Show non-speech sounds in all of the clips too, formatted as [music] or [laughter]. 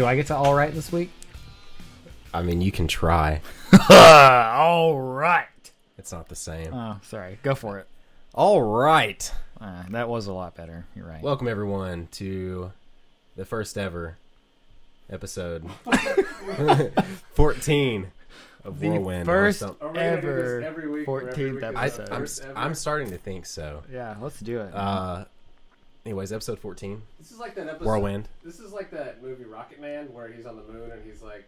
Do I get to all right this week? I mean, you can try. [laughs] all right. It's not the same. Oh, sorry. Go for it. All right. Uh, that was a lot better. You're right. Welcome everyone to the first ever episode [laughs] 14 of The Whirlwind. first- Or some- Are we gonna do this Ever every week or every 14th week I, the episode. I'm. I'm starting to think so. yeah, let's do it. Uh, anyways, episode 14, This is like that episode. Whirlwind. This is like that movie Rocket Man where he's on the moon and he's like,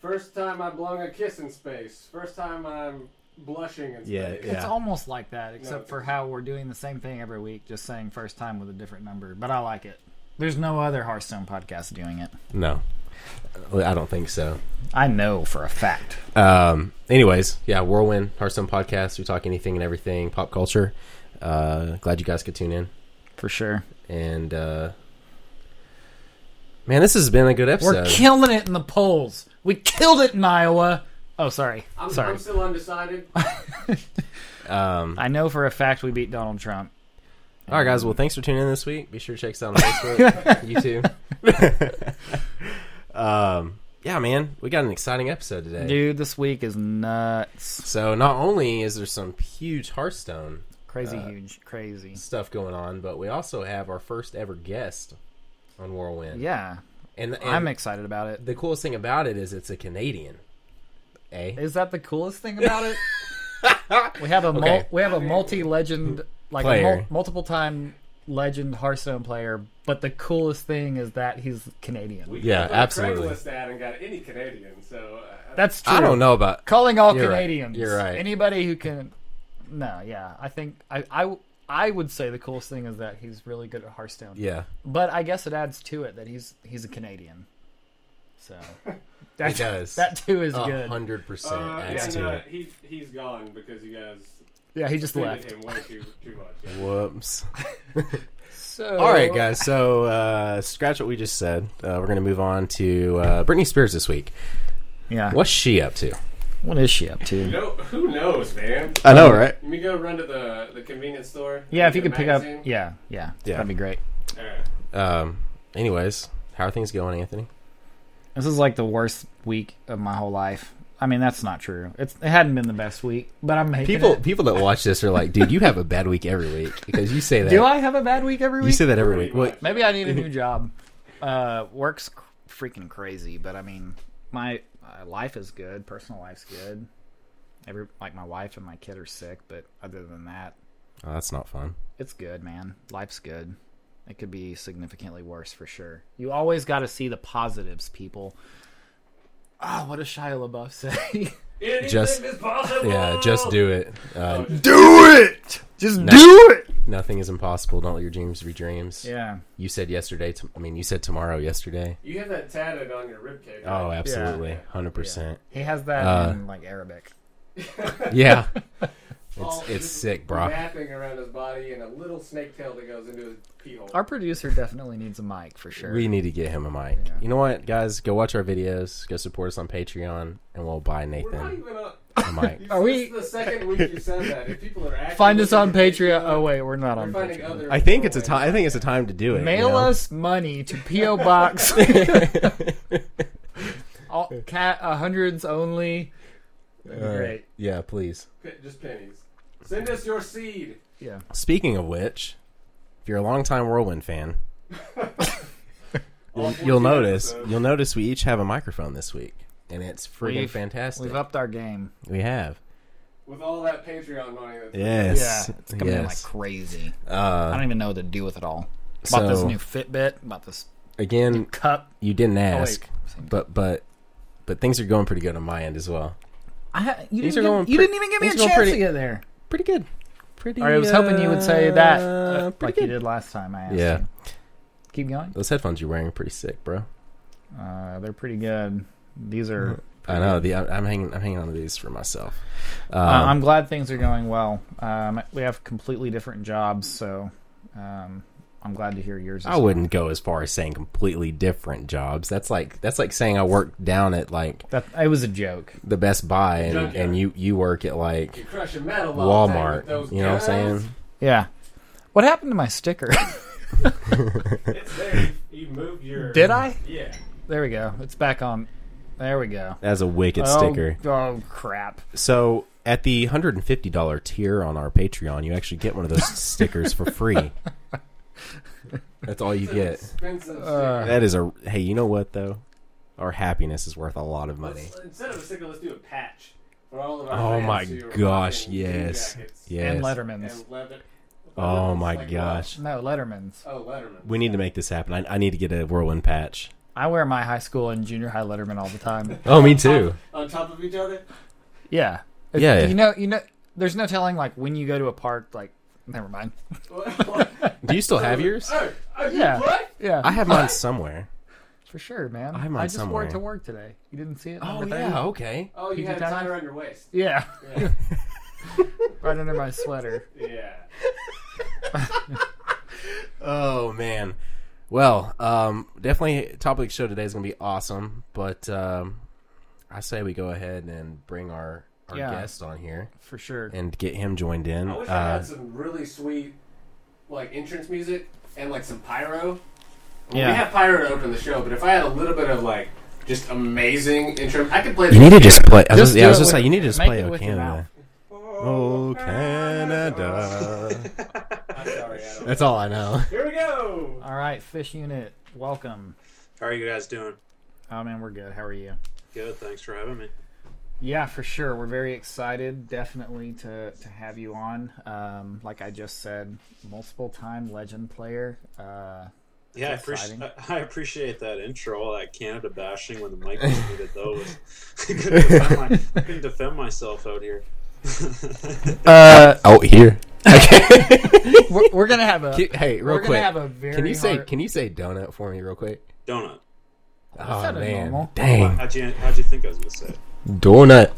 first time I'm blowing a kiss in space. First time I'm blushing in space. Yeah, it's almost like that, except it's- for how we're doing the same thing every week, just saying first time with a different number. But I like it. There's no other Hearthstone podcast doing it. No, I don't think so. I know for a fact. Um, anyways, yeah, Whirlwind, Hearthstone podcast. We talk anything and everything, pop culture. Uh, glad you guys could tune in. For sure. And, uh, man, this has been a good episode. We're killing it in the polls. We killed it in Iowa. Oh, sorry. I'm, sorry. I'm still undecided. [laughs] um, I know for a fact we beat Donald Trump. All right, guys. Well, thanks for tuning in this week. Be sure to check us out on Facebook, [laughs] YouTube. [laughs] um, yeah, man, we got an exciting episode today. Dude, this week is nuts. So not only is there some huge Hearthstone Crazy Uh, huge. Crazy. stuff going on, but we also have our first ever guest on Whirlwind. Yeah. and, and I'm excited about it. the coolest thing about it is it's a Canadian. Eh? Is that the coolest thing about it? [laughs] we have a mul- we have a multi-legend like a mul- multiple time legend Hearthstone player, but the coolest thing is that he's Canadian. We Yeah, absolutely. Craigslist ad and got any Canadian. So uh, That's true. I don't know about. Calling all You're right. Canadians. You're right. Anybody who can. No, yeah, I think I, I I would say the coolest thing is that he's really good at Hearthstone. Yeah, But I guess it adds to it that he's he's a Canadian. So that [laughs] it does. that too is A good. hundred percent Uh, adds and, to uh, it. he, he's gone because you guys Yeah, he just left. him way too, too much. Yeah. [laughs] Whoops. [laughs] So All right, guys. So uh, scratch what we just said. Uh, we're gonna move on to uh, Britney Spears this week. Yeah. What's she up to? What is she up to? No, who knows, man? I know, right? Let me go run to the, the convenience store. Yeah, if you could pick up. magazine. Yeah, yeah, Yeah. that'd be great. All right. Um. Anyways, how are things going, Anthony? This is like the worst week of my whole life. I mean, that's not true. It's it hadn't been the best week, but I'm making People, it. people that watch this are like, "Dude, you have a bad week every week because you say [laughs] that. Do I have a bad week every week? You say that every week. Well. Maybe I need a [laughs] new job. Uh, work's cr- freaking crazy, but I mean, my uh, life is good. Personal life's good. Every like my wife and my kid are sick, but other than that, oh, that's not fun. it's good, man. Life's good. It could be significantly worse for sure. You always got to see the positives, people. Oh, what does Shia LaBeouf say? Anything Just- is possible. Yeah, just do it. Uh, do it. Just No. do it. Nothing is impossible. Don't let your dreams be dreams. Yeah. You said yesterday. To, I mean, you said tomorrow. Yesterday. You have that tatted on your ribcage. Oh, right? absolutely, hundred percent. He has that Uh, in like Arabic. [laughs] Yeah, [laughs] it's All it's sick, bro. Wrapping around his body and a little snake tail that goes into his pee hole. Our producer definitely needs a mic for sure. We need to get him a mic. Yeah. You know what, guys? Go watch our videos. Go support us on Patreon, and we'll buy We're not Nathan even up. a Are we- This is the second week you said that. If people are actually Find us on Patreon. Oh wait, we're not we're on finding Patreon. other I think it's a time. I think it's a time to do it. you Mail know? us money to PO [laughs] Box. [laughs] All, cat uh, hundreds only. That'd be Uh, great. Yeah, please. and- Just pennies. Send us your seed. Yeah. Speaking of which, if you're a longtime Whirlwind fan, [laughs] All you'll, 14 you'll notice episodes. you'll notice we each have a microphone this week, and it's freaking We've- fantastic. We've upped our game. we have. with all that Patreon money. That's Yes. Yeah, it's coming in like yes. crazy. I uh, don't even know what to do with it all. Bought this so new Fitbit. Bought this again, cup. you didn't Oh, ask, Same- but but but things are going pretty good on my end as well. I ha- you, Things didn't are give, going you pre- didn't even give me a things are chance going to get there. Pretty good. Pretty. All right, I was hoping you would say that uh, uh, pretty like good. you did last time. I asked. Yeah. you. Keep going. Those headphones you're wearing are pretty sick, bro. Uh, they're pretty good. These are. I know. The I'm, I'm hanging. I'm hanging on to these for myself. Um, Uh, I'm glad things are going well. Um, we have completely different jobs, so um, I'm glad to hear yours. I wouldn't go as far as saying completely different jobs. That's like that's like saying I work down at like That it was a joke. the Best Buy and, Junkyard. and you you work at like You're crushing metal all the time Walmart. You know what I'm saying? Yeah. What happened to my sticker? [laughs] It's there. You, you moved your. Did I? Yeah. There we go. It's back on. There we go. That's a wicked oh, sticker. Oh crap! So at the hundred and fifty dollar tier on our Patreon, you actually get one of those [laughs] stickers for free. That's all you get. Uh, That is a hey. You know what though? Our happiness is worth a lot of money. Let's- Instead of a sticker, let's do a patch. For all of our Oh fans my gosh! Yes, jackets yes. And Letterman's. And leather. Oh my Like gosh! No, Letterman's. Oh, Letterman. We need to make this happen. I, I need to get a whirlwind patch. I wear my high school and junior high Letterman all the time. [laughs] Oh, me too. On top of each other? Yeah. Yeah. You know, you know. There's no telling like when you go to a park. Like, never mind. [laughs] Do you still have yours? Oh, oh, you Yeah. what? Yeah, I have mine [laughs] somewhere. for sure, man. I have mine I just wore it to work today. You didn't see it? Oh Number 30? yeah. Okay. Oh, you PG had it tied around your waist. Yeah, Yeah. right under my sweater. yeah. Oh man. Well, um, definitely topic show today is gonna be awesome, but um, I say we go ahead and bring our our Yeah. guest on here For sure. and get him joined in. I wish I Uh, had some really sweet, like, entrance music and, like, some pyro. I Yeah. We have pyro to open the show, but if I had a little bit of, like, just amazing intro, I could play you need to just play. I was Just just, yeah, I do was it just with- like, you need to just make play it "Oh with your Canada." mouth. Oh Canada. [laughs] I'm sorry, I That's all I know. Here we go! All right, fish unit, welcome. How are you guys doing? Oh man, we're good. How are you? Good. Thanks for having me. Yeah, for sure. We're very excited, definitely, to to have you on. Um, like I just said, multiple time legend player. Uh, Yeah, I That's appreciate exciting. [laughs] I appreciate that intro, all that Canada bashing when the mic was [laughs] muted. Though was couldn't, defend my, couldn't defend myself out here. [laughs] uh, Oh, here. Okay. [laughs] we're, we're gonna have a Can- hey, real we're quick. have a very Can you say hard- Can you say donut for me, real quick? Donut. Oh man, normal. dang, How'd you How'd you think I was gonna say? donut.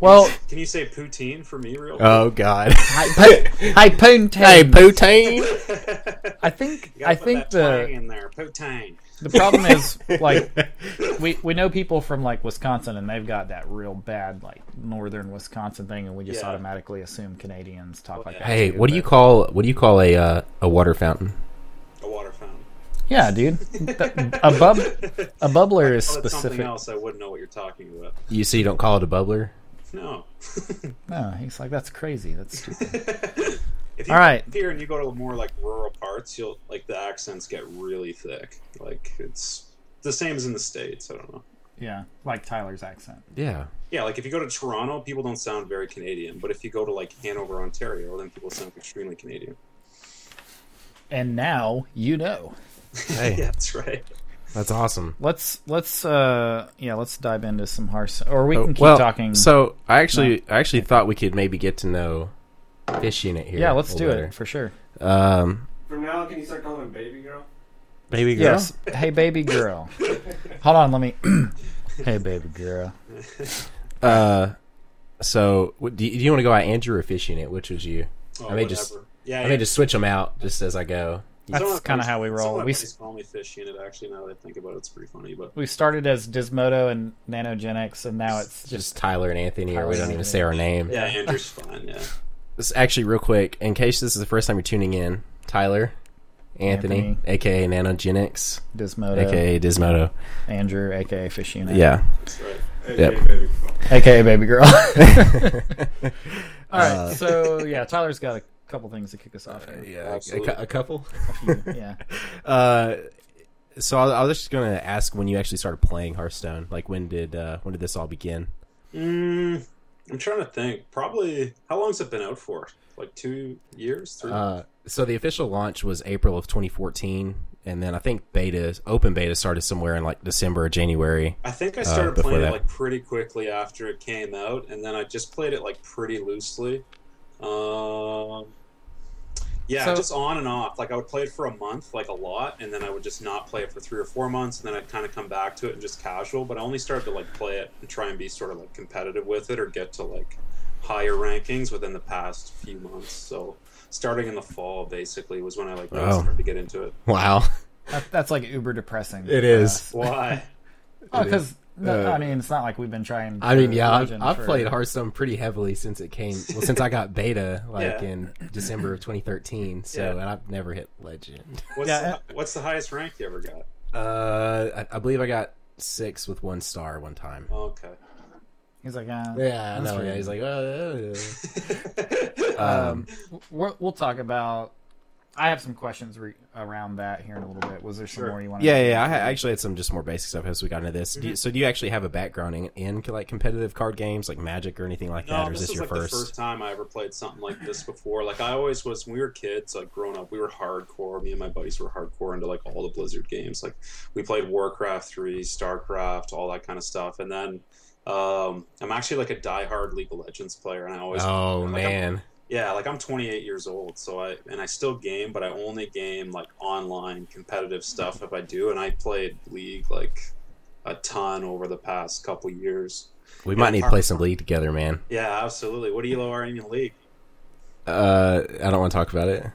well, Can you say poutine for me, real? oh God. hi, po- hi Poontain. [laughs] hey, poutine. I think I think the in there, poutine. The problem is like [laughs] we we know people from like Wisconsin and they've got that real bad like northern Wisconsin thing and we just Yeah. automatically assume Canadians talk Well, like that. Hey, too, what do you call what do you call a uh, a water fountain? A water fountain. Yeah, dude. The- a bub a bubbler is that's something specific. else. I wouldn't know what you're talking about. You see, you don't call it a bubbler. No. [laughs] No, he's like that's crazy. That's stupid. [laughs] If you All right. come here and you go to more like rural parts, you'll like the accents get really thick. Like it's the same as in the states. I don't know. Yeah, like Tyler's accent. Yeah. Yeah, like if you go to Toronto, people don't sound very Canadian, but if you go to like Hanover, Ontario, then people sound extremely Canadian. And now you know. Hey, [laughs] Yeah, that's right. that's awesome. Let's let's uh yeah let's dive into some harsh or we Oh, can keep well, talking. So I actually I actually thought we could maybe get to know Fish Unit here. yeah, let's do better. it for sure. Um, From now on, can you start calling him baby girl? baby girl. Yes. hey, baby girl. Hold on, let me. [clears throat] hey, baby girl. Uh, so what, do you, do you want to go out Andrew or Fish Unit? Which was you? Oh, I may just- whatever. yeah, I yeah. may just switch them out just as I go. That's Some kinda buddies- how we roll. Some of my We buddies call me fish unit. Actually, now that I think about it, it's pretty funny. But We started as Dismoto and Nanogenics, and now it's Just just Tyler and Anthony, or Tyler we don't even say our name. yeah, Andrew's fine. Yeah, This actually real quick, in case this is the first time you're tuning in, Tyler, Anthony, Anthony. aka nanogenix Dismoto, aka Dismoto. Andrew, aka Fish Unit, Yeah. that's right. Hey, Yep. baby girl. aka Baby Girl. [laughs] All right, Uh, so yeah, Tyler's got a couple things to kick us off. Here. Yeah, a, Absolutely. cou- a couple. A few, yeah. [laughs] Uh, so I, I was just gonna ask when you actually started playing Hearthstone. Like when did uh, when did this all begin? Mm, I'm trying to think. Probably how long's it been out for? Like two years, three. Uh, so the official launch was April of 2014, and then I think beta, open beta, started somewhere in like December or January. I think I uh, started before playing that. it like pretty quickly after it came out, and then I just played it like pretty loosely. Um, yeah, So- just on and off. Like I would play it for a month, like a lot, and then I would just not play it for three or four months, and then I'd kind of come back to it and just casual. But I only started to like play it and try and be sort of like competitive with it or get to like higher rankings within the past few months. So starting in the fall, basically, was when I like really Oh. started to get into it. Wow, That, that's like uber depressing. It is. for is. Why? Oh, because Uh, I mean, it's not like we've been trying. I mean, yeah, I've, I've for- played Hearthstone pretty heavily since it came. Well, since I got beta, [laughs] like Yeah. in December of 2013. So, Yeah. and I've never hit Legend. What's Yeah, the, what's the highest rank you ever got? Uh, I, I believe I got six with one star one time. Okay. He's like, uh, Yeah, I know. Yeah, he's good. like, uh, [laughs] um, we'll, we'll talk about. I have some questions re- around that here in a little bit. Was there some Sure. more you want? yeah, yeah, yeah. I ha- actually had some just more basic stuff as we got into this. Mm-hmm. Do you, so, do you actually have a background in, in like competitive card games, like Magic or anything like that, No, or is this this is your like first? the first time I ever played something like this before. Like I always was when we were kids, like growing up, we were hardcore. Me and my buddies were hardcore into like all the Blizzard games. Like we played Warcraft three, Starcraft, all that kind of stuff. And then um, I'm actually like a diehard League of Legends player, and I always Oh like, I'm- man, yeah, like I'm 28 years old, so I and I still game, but I only game like online competitive stuff if I do, and I played League like a ton over the past couple years. we Yeah, might need to play some League together, man. Yeah, absolutely. What do you are in your league? Uh, I don't want to talk about it.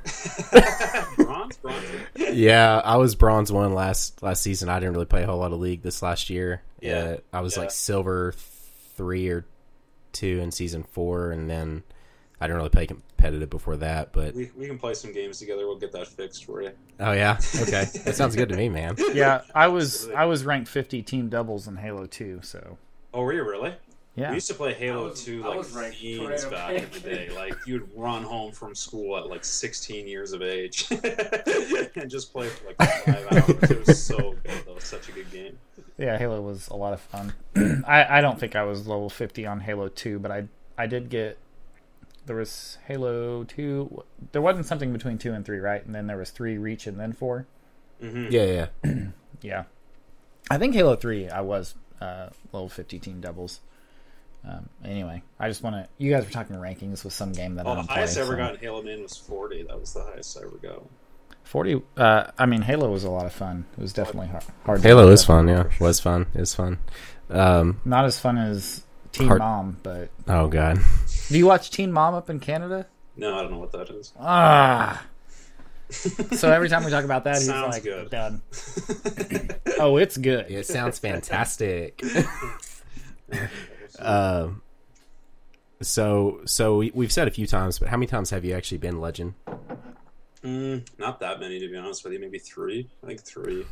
[laughs] bronze, bronze. yeah, I was bronze one last last season. I didn't really play a whole lot of League this last year. Yeah, Uh, I was yeah. like silver three or two in season four, and then I didn't really play competitive before that. But We, we can play some games together. We'll get that fixed for you. oh yeah, [laughs] okay, that sounds good to me, man. Yeah, I was Absolutely. I was ranked 50 team doubles in Halo 2. So Oh, were you really? yeah, We used to play Halo was- 2 I like was ranked fiends tornado back in the day. [laughs] Like you'd run home from school at like 16 years of age [laughs] and just play for like five hours. It was so good though. Such a good game. yeah, Halo was a lot of fun. [clears throat] I I don't think I was level 50 on Halo 2, but I I did get there was Halo 2. There wasn't something between 2 and 3, right? And then there was 3 Reach and then 4. hmm Yeah, yeah. [clears throat] Yeah. I think Halo 3 I was uh level 50 team doubles. Um, anyway, I just want to. You guys were talking rankings with some game that I Oh, the don't play. highest I ever so- got in Halo Man was 40. That was the highest I ever got. 40 uh i mean halo was a lot of fun it was definitely hard, hard Halo get is fun. Yeah, sure. was fun. Is fun. Um, not as fun as Team Hard- mom but oh god. Do you watch teen mom up in canada No, I don't know what that is. ah so every time we talk about that he's Sounds like good. done [laughs] oh it's good It sounds fantastic. [laughs] um, so so we, we've said a few times, but how many times have you actually been legend? Mm, not that many, to be honest with you. Maybe three. I think three.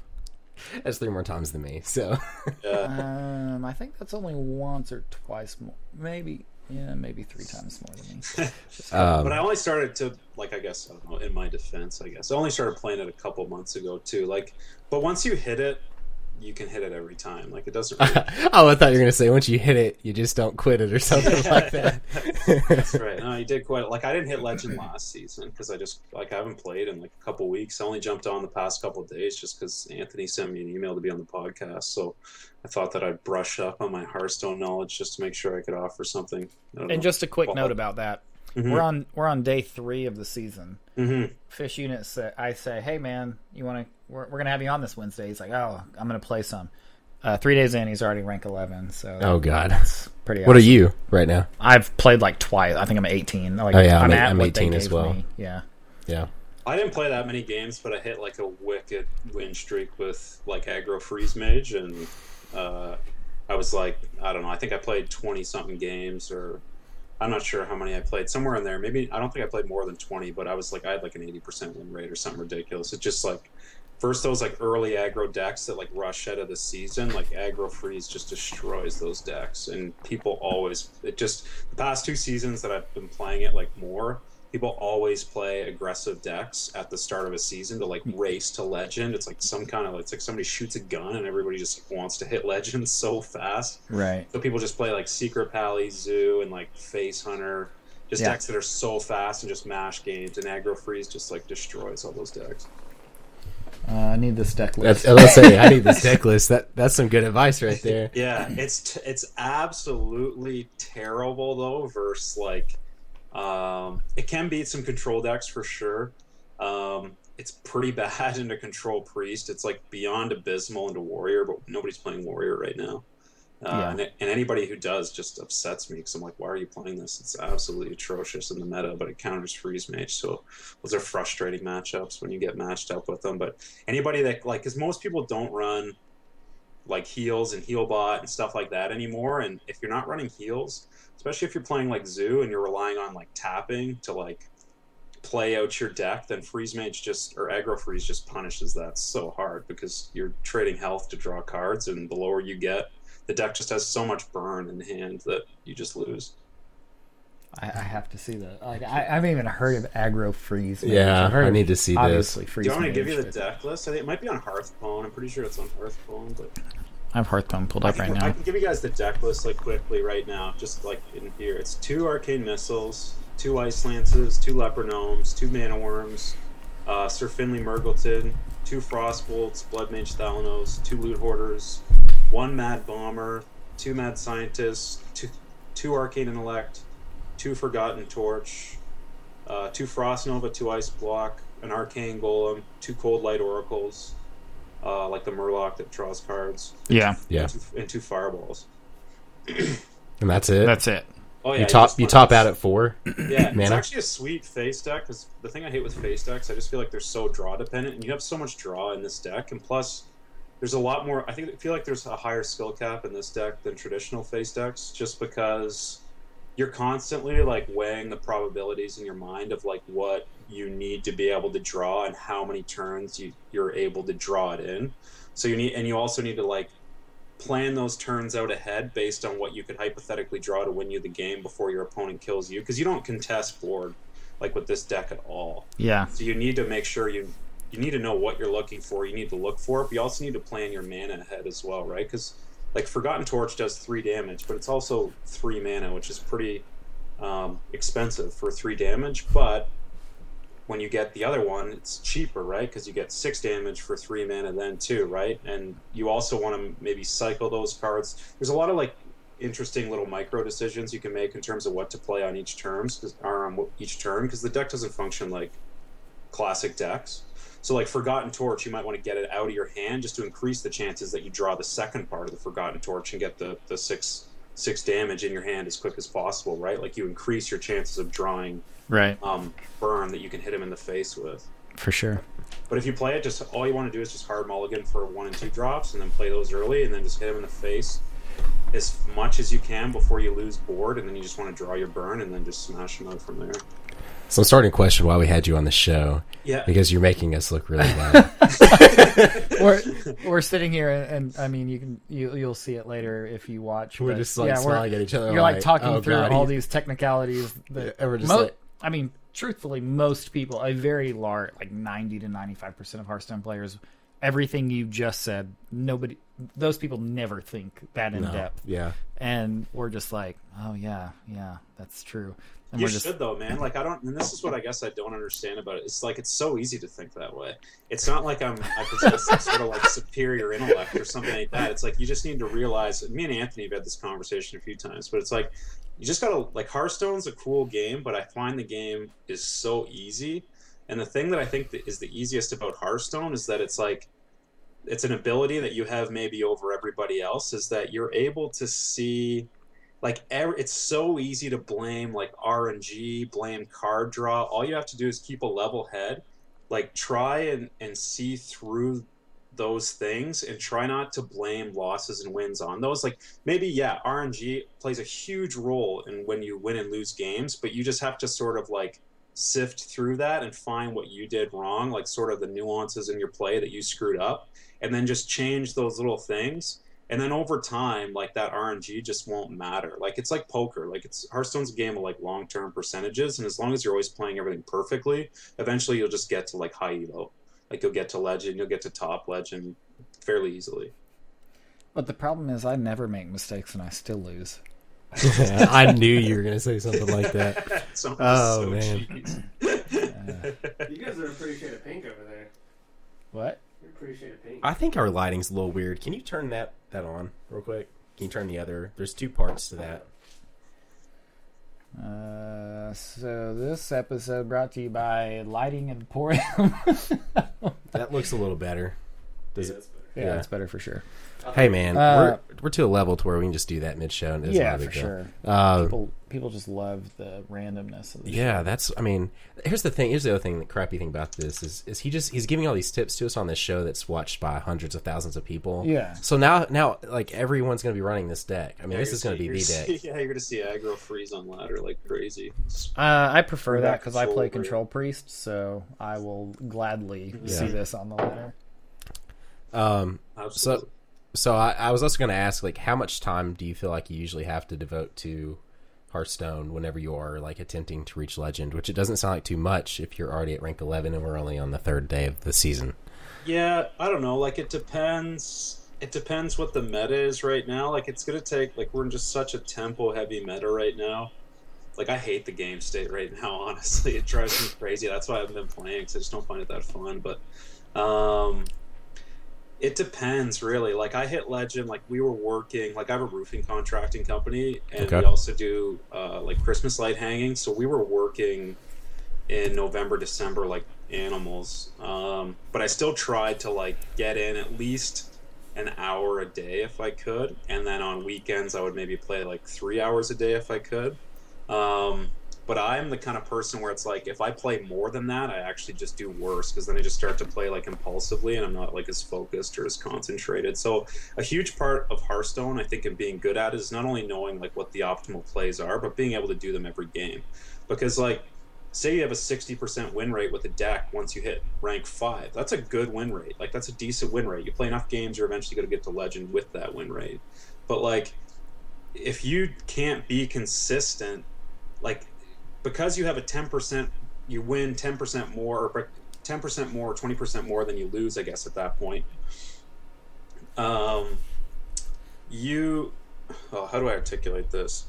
That's three more times than me. So Yeah. um i think that's only once or twice more maybe yeah maybe three times more than me [laughs] um, but I only started to like I guess I don't know. In my defense, I guess I only started playing it a couple months ago too. Like, but once you hit it, you can hit it every time. Like it doesn't. Really, [laughs] oh, I thought you were gonna say once you hit it, you just don't quit it or something like that. [laughs] That's right. No, you did quite. Like I didn't hit legend last season because I just like I haven't played in like a couple weeks. I only jumped on the past couple of days just because Anthony sent me an email to be on the podcast. So I thought that I'd brush up on my Hearthstone knowledge just to make sure I could offer something. And know. just a quick Well, note about that Mhm. we're on we're on day three of the season Mhm. fish unit say i say hey man you want to we're, we're gonna have you on this wednesday he's like oh i'm gonna play some uh, three days in he's already rank 11 so Oh god. that's pretty What are you right now? i've played like twice i think i'm 18 like Oh, yeah, I'm i'm, at I'm 18 as well. me. yeah Yeah. I didn't play that many games, but I hit like a wicked win streak with like aggro freeze mage, and uh, I was like, I don't know, I think I played twenty something games, or I'm not sure how many I played, somewhere in there. Maybe I don't think I played more than twenty, but I was like, I had like an eighty percent win rate or something ridiculous. It's just like first those like early aggro decks that like rush out of the season, like aggro freeze just destroys those decks, and people always it just the past two seasons that I've been playing it like more people always play aggressive decks at the start of a season to like race to legend. It's like some kind of it's like somebody shoots a gun and everybody just wants to hit legends [laughs] so fast. right So people just play like Secret Pally, Zoo, and like Face Hunter, just Yeah. decks that are so fast and just mash games. And Aggro Freeze just like destroys all those decks. uh, i need this deck list That's, let's say I need this [laughs] deck list. That that's some good advice right there. Yeah, it's t- it's absolutely terrible though. Versus like, um, it can beat some control decks for sure. Um, it's pretty [laughs] bad into control priest. It's like beyond abysmal into warrior, but nobody's playing warrior right now. Uh, Yeah. and, and anybody who does just upsets me because I'm like, why are you playing this? It's absolutely atrocious in the meta, but it counters freeze mage. So those are frustrating matchups when you get matched up with them. But anybody that like, because most people don't run like heals and heal bot and stuff like that anymore. And if you're not running heals, especially if you're playing like zoo and you're relying on like tapping to like play out your deck, then freeze mage just or aggro freeze just punishes that so hard because you're trading health to draw cards, and the lower you get, the deck just has so much burn in the hand that you just lose. I, I have to see that. Like I, I haven't even heard of aggro freeze. mage. Yeah, I've heard I need to see this. obviously freeze. Do you want me to give you the but deck list? I think it might be on Hearthstone. I'm pretty sure it's on Hearthstone, but I have Hearthstone pulled up can, right now. I can give you guys the deck list like quickly right now, just like in here. It's two arcane missiles, two ice lances, two leper gnomes, two mana wyrms, uh, Sir Finley Mrrgglton, two frost bolts, blood mage Thalnos, two loot hoarders, one mad bomber, two mad scientists, two two arcane intellect, two forgotten torch, uh, two frost nova, two ice block, an arcane golem, two cold light oracles, uh, like the murloc that draws cards Yeah, Yeah, and two, and two fireballs. [clears throat] and that's it. that's it. Oh yeah, you top just you top out at four. [clears throat] Yeah, it's actually a sweet face deck. Because the thing I hate with face decks, I just feel like they're so draw dependent, and you have so much draw in this deck, and plus, there's a lot more. I think I feel like there's a higher skill cap in this deck than traditional face decks, just because you're constantly like weighing the probabilities in your mind of like what you need to be able to draw and how many turns you, you're able to draw it in. So you need, and you also need to like plan those turns out ahead based on what you could hypothetically draw to win you the game before your opponent kills you because you don't contest board like with this deck at all. Yeah, so you need to make sure you you need to know what you're looking for you need to look for it but you also need to plan your mana ahead as well right? Because like forgotten torch does three damage but it's also three mana which is pretty um, expensive for three damage but when you get the other one, it's cheaper, right? Because you get six damage for three mana then too, right? And you also want to maybe cycle those cards. There's a lot of like interesting little micro decisions you can make in terms of what to play on each terms, or on each turn, because the deck doesn't function like classic decks. So like Forgotten Torch, you might want to get it out of your hand just to increase the chances that you draw the second part of the Forgotten Torch and get the the six six damage in your hand as quick as possible, right? Like you increase your chances of drawing right, um, burn that you can hit him in the face with. for sure. But if you play it, just all you want to do is just hard mulligan for one and two drops, and then play those early, and then just hit him in the face as much as you can before you lose board, and then you just want to draw your burn, and then just smash him out from there. So I'm starting to question why we had you on the show Yeah, because you're making us look really bad. [laughs] we're we're sitting here, and, and I mean, you can you you'll see it later if you watch. we're but just like yeah, smiling at each other. You're like talking oh, through God, all he- these technicalities. That and we're just mo- like- I mean, truthfully, most people, a very large, like ninety to ninety-five percent of Hearthstone players, everything you just said, nobody, those people never think that in No, depth, Yeah, and we're just like, oh yeah, yeah, that's true. And you we're just should though, man. Like I don't, and this is what I guess I don't understand about it. It's like it's so easy to think that way. It's not like I'm I possess some sort of like superior intellect or something like that. It's like you just need to realize. Me and Anthony have had this conversation a few times, but it's like you just gotta like Hearthstone's a cool game, but I find the game is so easy. And the thing that I think that is the easiest about Hearthstone is that it's like it's an ability that you have maybe over everybody else is that you're able to see like it's so easy to blame like RNG, blame card draw. All you have to do is keep a level head, like try and and see through those things and try not to blame losses and wins on those. Like maybe yeah, RNG plays a huge role in when you win and lose games, but you just have to sort of like sift through that and find what you did wrong, like sort of the nuances in your play that you screwed up, and then just change those little things and then over time like that rng just won't matter like it's like poker like it's hearthstone's a game of like long-term percentages and as long as you're always playing everything perfectly eventually you'll just get to like high elo like you'll get to legend you'll get to top legend fairly easily But the problem is, I never make mistakes and I still lose. [laughs] I knew you were gonna say something like that. [laughs] so, Oh, so man. cheese. [laughs] You guys are a pretty shade of pink over there. What? You're a pretty shade of pink. I think our lighting's a little weird. Can you turn that that on real quick? Can you turn the other? There's two parts to that. Uh, so this episode brought to you by Lighting Emporium. [laughs] That looks a little better. Does Yeah, it? that's better. yeah, Yeah. that's better for sure. Hey man, Uh, we're we're to a level to where we can just do that mid show. and it doesn't yeah, for the- sure. Uh, people people just love the randomness of the Yeah, that's. I mean, here's the thing. Here's the other thing. The crappy thing about this is, is he just he's giving all these tips to us on this show that's watched by hundreds of thousands of people. Yeah. So now, now, like everyone's going to be running this deck. I mean, Yeah, this is going to see- be the you're deck. [laughs] Yeah, you're gonna see aggro freeze on ladder like crazy. Uh, I prefer Bring that because I play over it. control priest, so I will gladly Yeah. see this on the ladder. Um. Absolutely. So I, I was also going to ask, like, how much time do you feel like you usually have to devote to Hearthstone whenever you are like attempting to reach Legend? Which it doesn't sound like too much if you're already at rank 11 and we're only on the third day of the season. Yeah, I don't know. Like it depends. It depends what the meta is right now. Like it's gonna take. Like we're in just such a tempo heavy meta right now. Like I hate the game state right now. [laughs] Honestly, it drives me crazy. That's why I haven't been playing because I just don't find it that fun. But um, it depends really. Like I hit legend. Like we were working. Like I have a roofing contracting company, and Okay. we also do uh, like Christmas light hanging. So we were working in November, December, like animals. Um, but I still tried to like get in at least an hour a day if I could, and then on weekends I would maybe play like three hours a day if I could. Um, but I'm the kind of person where it's like if I play more than that, I actually just do worse because then I just start to play like impulsively and I'm not like as focused or as concentrated. So a huge part of Hearthstone, I think, and being good at is not only knowing like what the optimal plays are, but being able to do them every game. Because like say you have a 60% win rate with a deck once you hit rank 5 that's a good win rate like that's a decent win rate you play enough games you're eventually going to get to legend with that win rate but like if you can't be consistent like because you have a 10% you win 10% more or 10% more or 20% more than you lose i guess at that point um you oh, how do i articulate this?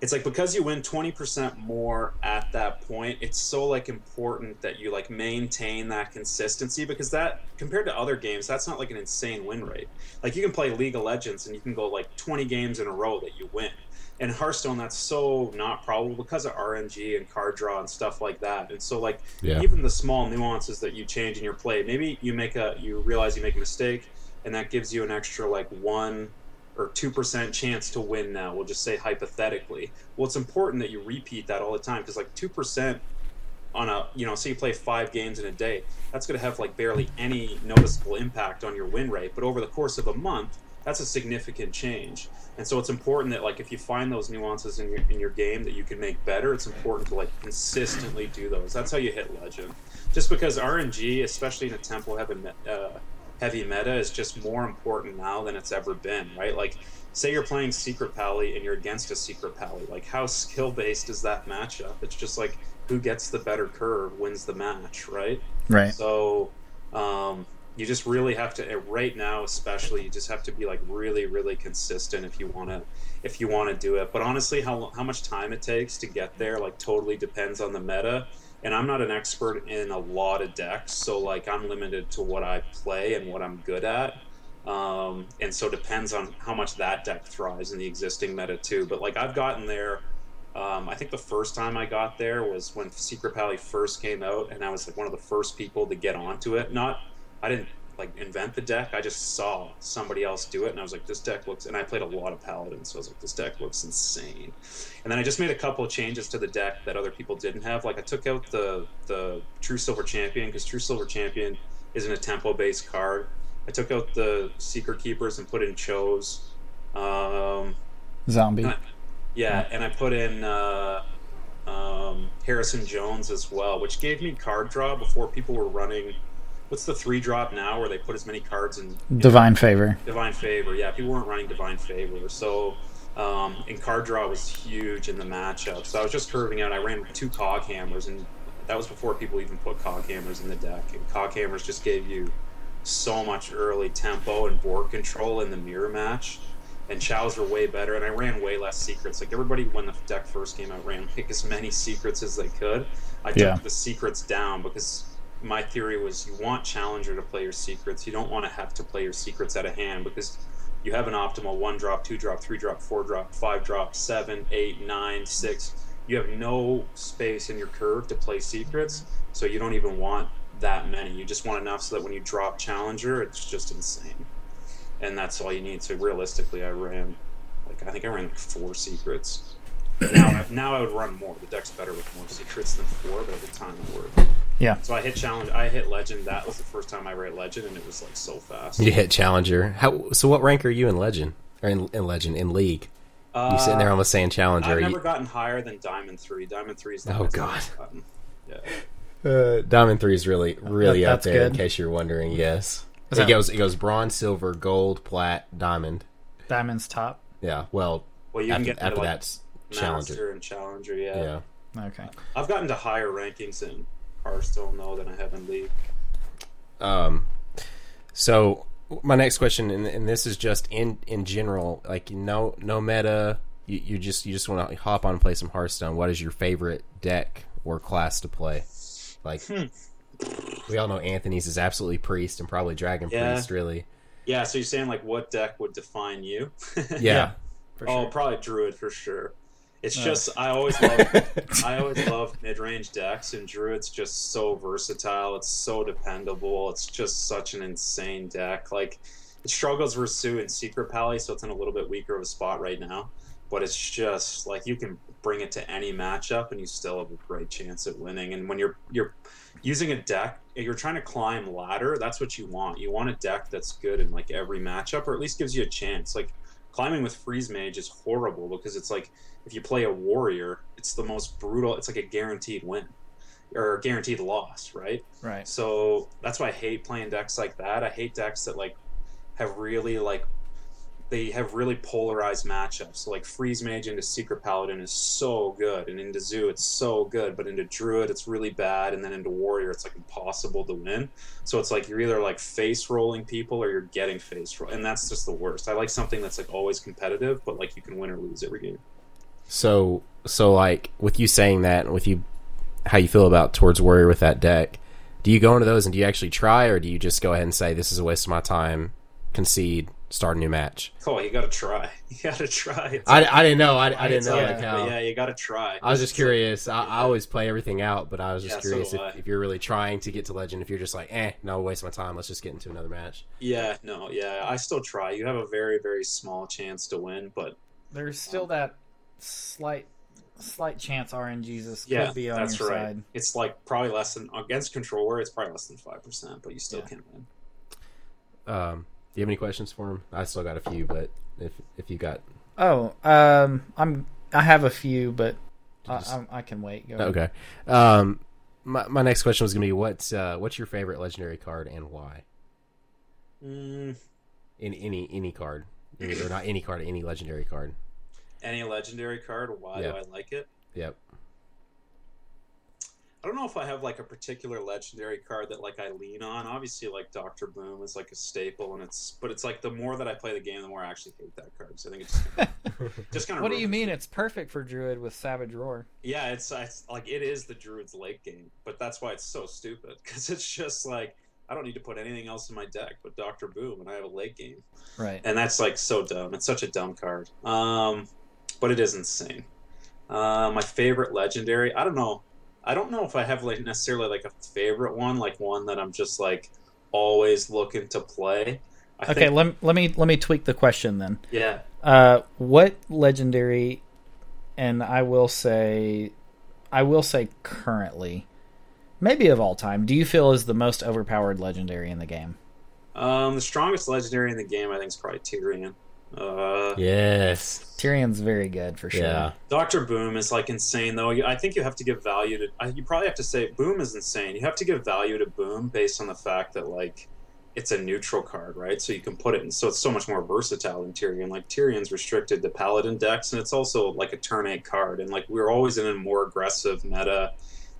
It's like because you win 20% more at that point it's so like important that you like maintain that consistency because that compared to other games that's not like an insane win rate. Like you can play league of legends and you can go like 20 games in a row that you win in hearthstone that's so not probable because of rng and card draw and stuff like that. And so like Yeah. even the small nuances that you change in your play maybe you make a you realize you make a mistake and that gives you an extra like one or 2% chance to win now we'll just say hypothetically. Well it's important that you repeat that all the time because like 2% on a you know say you play five games in a day that's going to have like barely any noticeable impact on your win rate. But over the course of a month that's a significant change. And so it's important that like if you find those nuances in your in your game that you can make better it's important to like consistently do those. That's how you hit legend. Just because rng especially in a tempo heavy uh, heavy meta is just more important now than it's ever been right? Like say you're playing secret pally and you're against a secret pally. Like how skill based is that matchup? It's just like who gets the better curve wins the match right? Right. so um, you just really have to, right now especially, you just have to be like really, really consistent if you want to, if you want to do it. But honestly, how how much time it takes to get there, like totally depends on the meta. And I'm not an expert in a lot of decks, so like I'm limited to what I play and what I'm good at. Um, and so depends on how much that deck thrives in the existing meta too. But like I've gotten there. Um, I think the first time I got there was when Secret Pally first came out, and I was like one of the first people to get onto it. Not, I didn't like invent the deck. I just saw somebody else do it, and I was like, this deck looks. And I played a lot of Paladins, so I was like, this deck looks insane. And then I just made a couple of changes to the deck that other people didn't have. Like I took out the the True Silver Champion because True Silver Champion isn't a tempo based card. I took out the Secret Keepers and put in Chose. Um, Zombie. uh, yeah, and I put in uh, um, Harrison Jones as well, which gave me card draw before people were running. What's the three drop now where they put as many cards in Divine favor. Divine Favor? Yeah, people weren't running Divine Favor, so um, and card draw was huge in the matchup. So I was just curving out. I ran two Cog Hammers, and that was before people even put Cog Hammers in the deck. And Cog Hammers just gave you so much early tempo and board control in the mirror match. And chows were way better, and I ran way less secrets. Like everybody, when the deck first came out, ran like as many [laughs] secrets as they could. I took Yeah. the secrets down because my theory was you want challenger to play your secrets. You don't want to have to play your secrets out of hand because you have an optimal one drop, two drop, three drop, four drop, five drop, seven, eight, nine, six. You have no space in your curve to play secrets, so you don't even want that many. You just want enough so that when you drop challenger, it's just insane. and that's all you need. So realistically, I ran like I think I ran like four secrets. Now, I- now I would run more. The deck's better with more secrets than four, but at the time it worked. Yeah. So I hit challenge. I hit legend. That was the first time I ran legend, and it was like so fast. You hit challenger. How? So what rank are you in legend or in, in legend in league? You sitting there almost saying challenger. Uh, I've never you- gotten higher than diamond three. Diamond three is the Oh, highest God. Yeah. Uh, Diamond three is really, really That- up that's there. In case you're wondering, yes, Is it that- goes it goes bronze, silver, gold, plat, diamond. Diamond's top. Yeah, well, Well, you can get to, after like, that's challenger. master and challenger. Yeah. Yeah. Okay. I've gotten to higher rankings in Hearthstone though than I have in League. Um, so my next question, and, and this is just in in general, like no no meta. You, you just you just want to hop on and play some Hearthstone. What is your favorite deck or class to play? Like Hmm. we all know Anthony's is absolutely priest and probably dragon Yeah. priest. Really, Yeah. So you're saying like what deck would define you? [laughs] yeah. For Oh, probably Druid for sure. It's Uh. just I always love [laughs] I always love mid range decks, and Druid's just so versatile. It's so dependable. It's just such an insane deck. Like it struggles with Zoo and Secret Pally, so it's in a little bit weaker of a spot right now. But it's just like you can bring it to any matchup, and you still have a great chance at winning. And when you're you're using a deck, you're trying to climb ladder. That's what you want. You want a deck that's good in like every matchup, or at least gives you a chance. Like climbing with freeze mage is horrible because it's like if you play a warrior it's the most brutal it's like a guaranteed win or a guaranteed loss right Right. so that's why i hate playing decks like that i hate decks that like have really like they have really polarized matchups so like freeze mage into secret paladin is so good and into zoo it's so good but into druid it's really bad and then into warrior it's like impossible to win so it's like you're either like face rolling people or you're getting face roll, and that's just the worst. I like something that's like always competitive, but like you can win or lose every game. So so like with you saying that, and with you how you feel about towards warrior with that deck, do you go into those and do you actually try, or do you just go ahead and say this is a waste of my time, concede, start a new match? Oh, you got to try. [laughs] You got to try. It's I, I didn't know. I, I didn't know like- like how. Yeah, you got to try. I was just curious. I, I always play everything out, but I was just Yeah, curious do if, if you're really trying to get to legend. If you're just like, eh, no, waste my time. Let's just get into another match. Yeah, no, yeah. I still try. You have a very, very small chance to win, but There's still that slight slight chance RNGesus could yeah, be on that's your right. side. It's like probably less than against controller. It's probably less than five percent, but you still Yeah. can win. Um, do you have any questions for him? I still got a few, but if if you got Oh, um, I'm I have a few, but I, Just- I, I can wait. Go ahead. okay. Um, my my next question was gonna be what's uh what's your favorite legendary card and why? Mm, In any any card, or not any card, any legendary card. Any legendary card? Why Yeah. do I like it? Yep. I don't know if I have like a particular legendary card that like I lean on. Obviously, like Doctor Boom is like a staple, and it's but it's like the more that I play the game, the more I actually hate that card. So I think it's just kind of, [laughs] just kind of. What do you mean? It's perfect for Druid with Savage Roar. Yeah, it's, it's like it is the Druid's late game, but that's why it's so stupid because it's just like I don't need to put anything else in my deck but Doctor Boom, and I have a late game, Right. and that's like so dumb. It's such a dumb card, um, but it is insane. Uh, my favorite legendary, I don't know. I don't know if I have like necessarily like a favorite one, like one that I'm just like always looking to play. I Okay, think, let, let me let me tweak the question then. yeah. Uh, what legendary? And I will say, I will say currently, maybe of all time. Do you feel is the most overpowered legendary in the game? Um, the strongest legendary in the game, I think, is probably Tirion. Uh, Yes. Tirion's very good for sure. Yeah. Doctor Boom is like insane though. I think you have to give value to. You probably have to say Boom is insane. You have to give value to Boom based on the fact that like it's a neutral card, right? So you can put it in. So it's so much more versatile than Tirion. Like Tirion's restricted to Paladin decks, and it's also like a turn eight card. And like we're always in a more aggressive meta.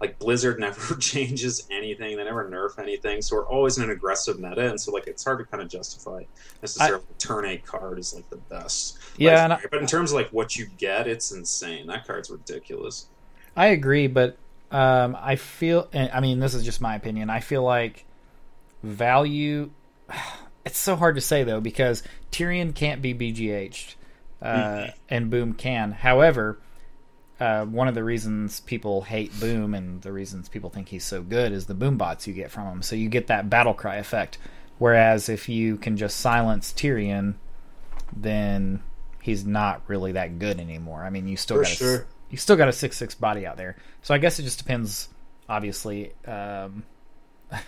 Like Blizzard [laughs] never [laughs] changes anything; they never nerf anything. So we're always in an aggressive meta, and so like it's hard to kind of justify necessarily a turn eight card is like the best. Yeah, I, but in terms of like what you get, it's insane. That card's ridiculous. I agree, but um, I feel. I mean, this is just my opinion. I feel like value. [sighs] It's so hard to say though because Tirion can't be BGH'd, uh, Mhm. and Boom can. However, uh, one of the reasons people hate Boom and the reasons people think he's so good is the boom bots you get from him. So you get that battle cry effect. Whereas if you can just silence Tirion, then he's not really that good anymore. I mean, you still For got a, sure. you still got a six six body out there. So I guess it just depends. Obviously, um, [laughs]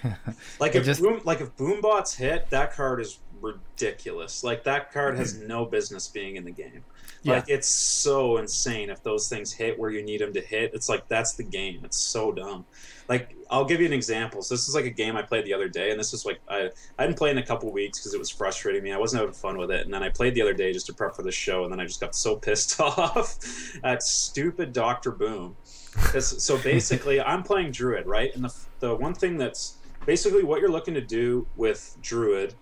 Like if just- boom, like if boombots hit, that card is ridiculous. Like that card has no business being in the game. Yeah. Like it's so insane if those things hit where you need them to hit. It's like that's the game. It's so dumb. Like I'll give you an example. So this is like a game I played the other day, and this is like I I hadn't play in a couple weeks because it was frustrating me. I wasn't having fun with it, and then I played the other day just to prep for the show, and then I just got so [laughs] pissed off at stupid Doctor Boom. so [laughs] basically, I'm playing Druid, right? And the the one thing that's basically what you're looking to do with Druid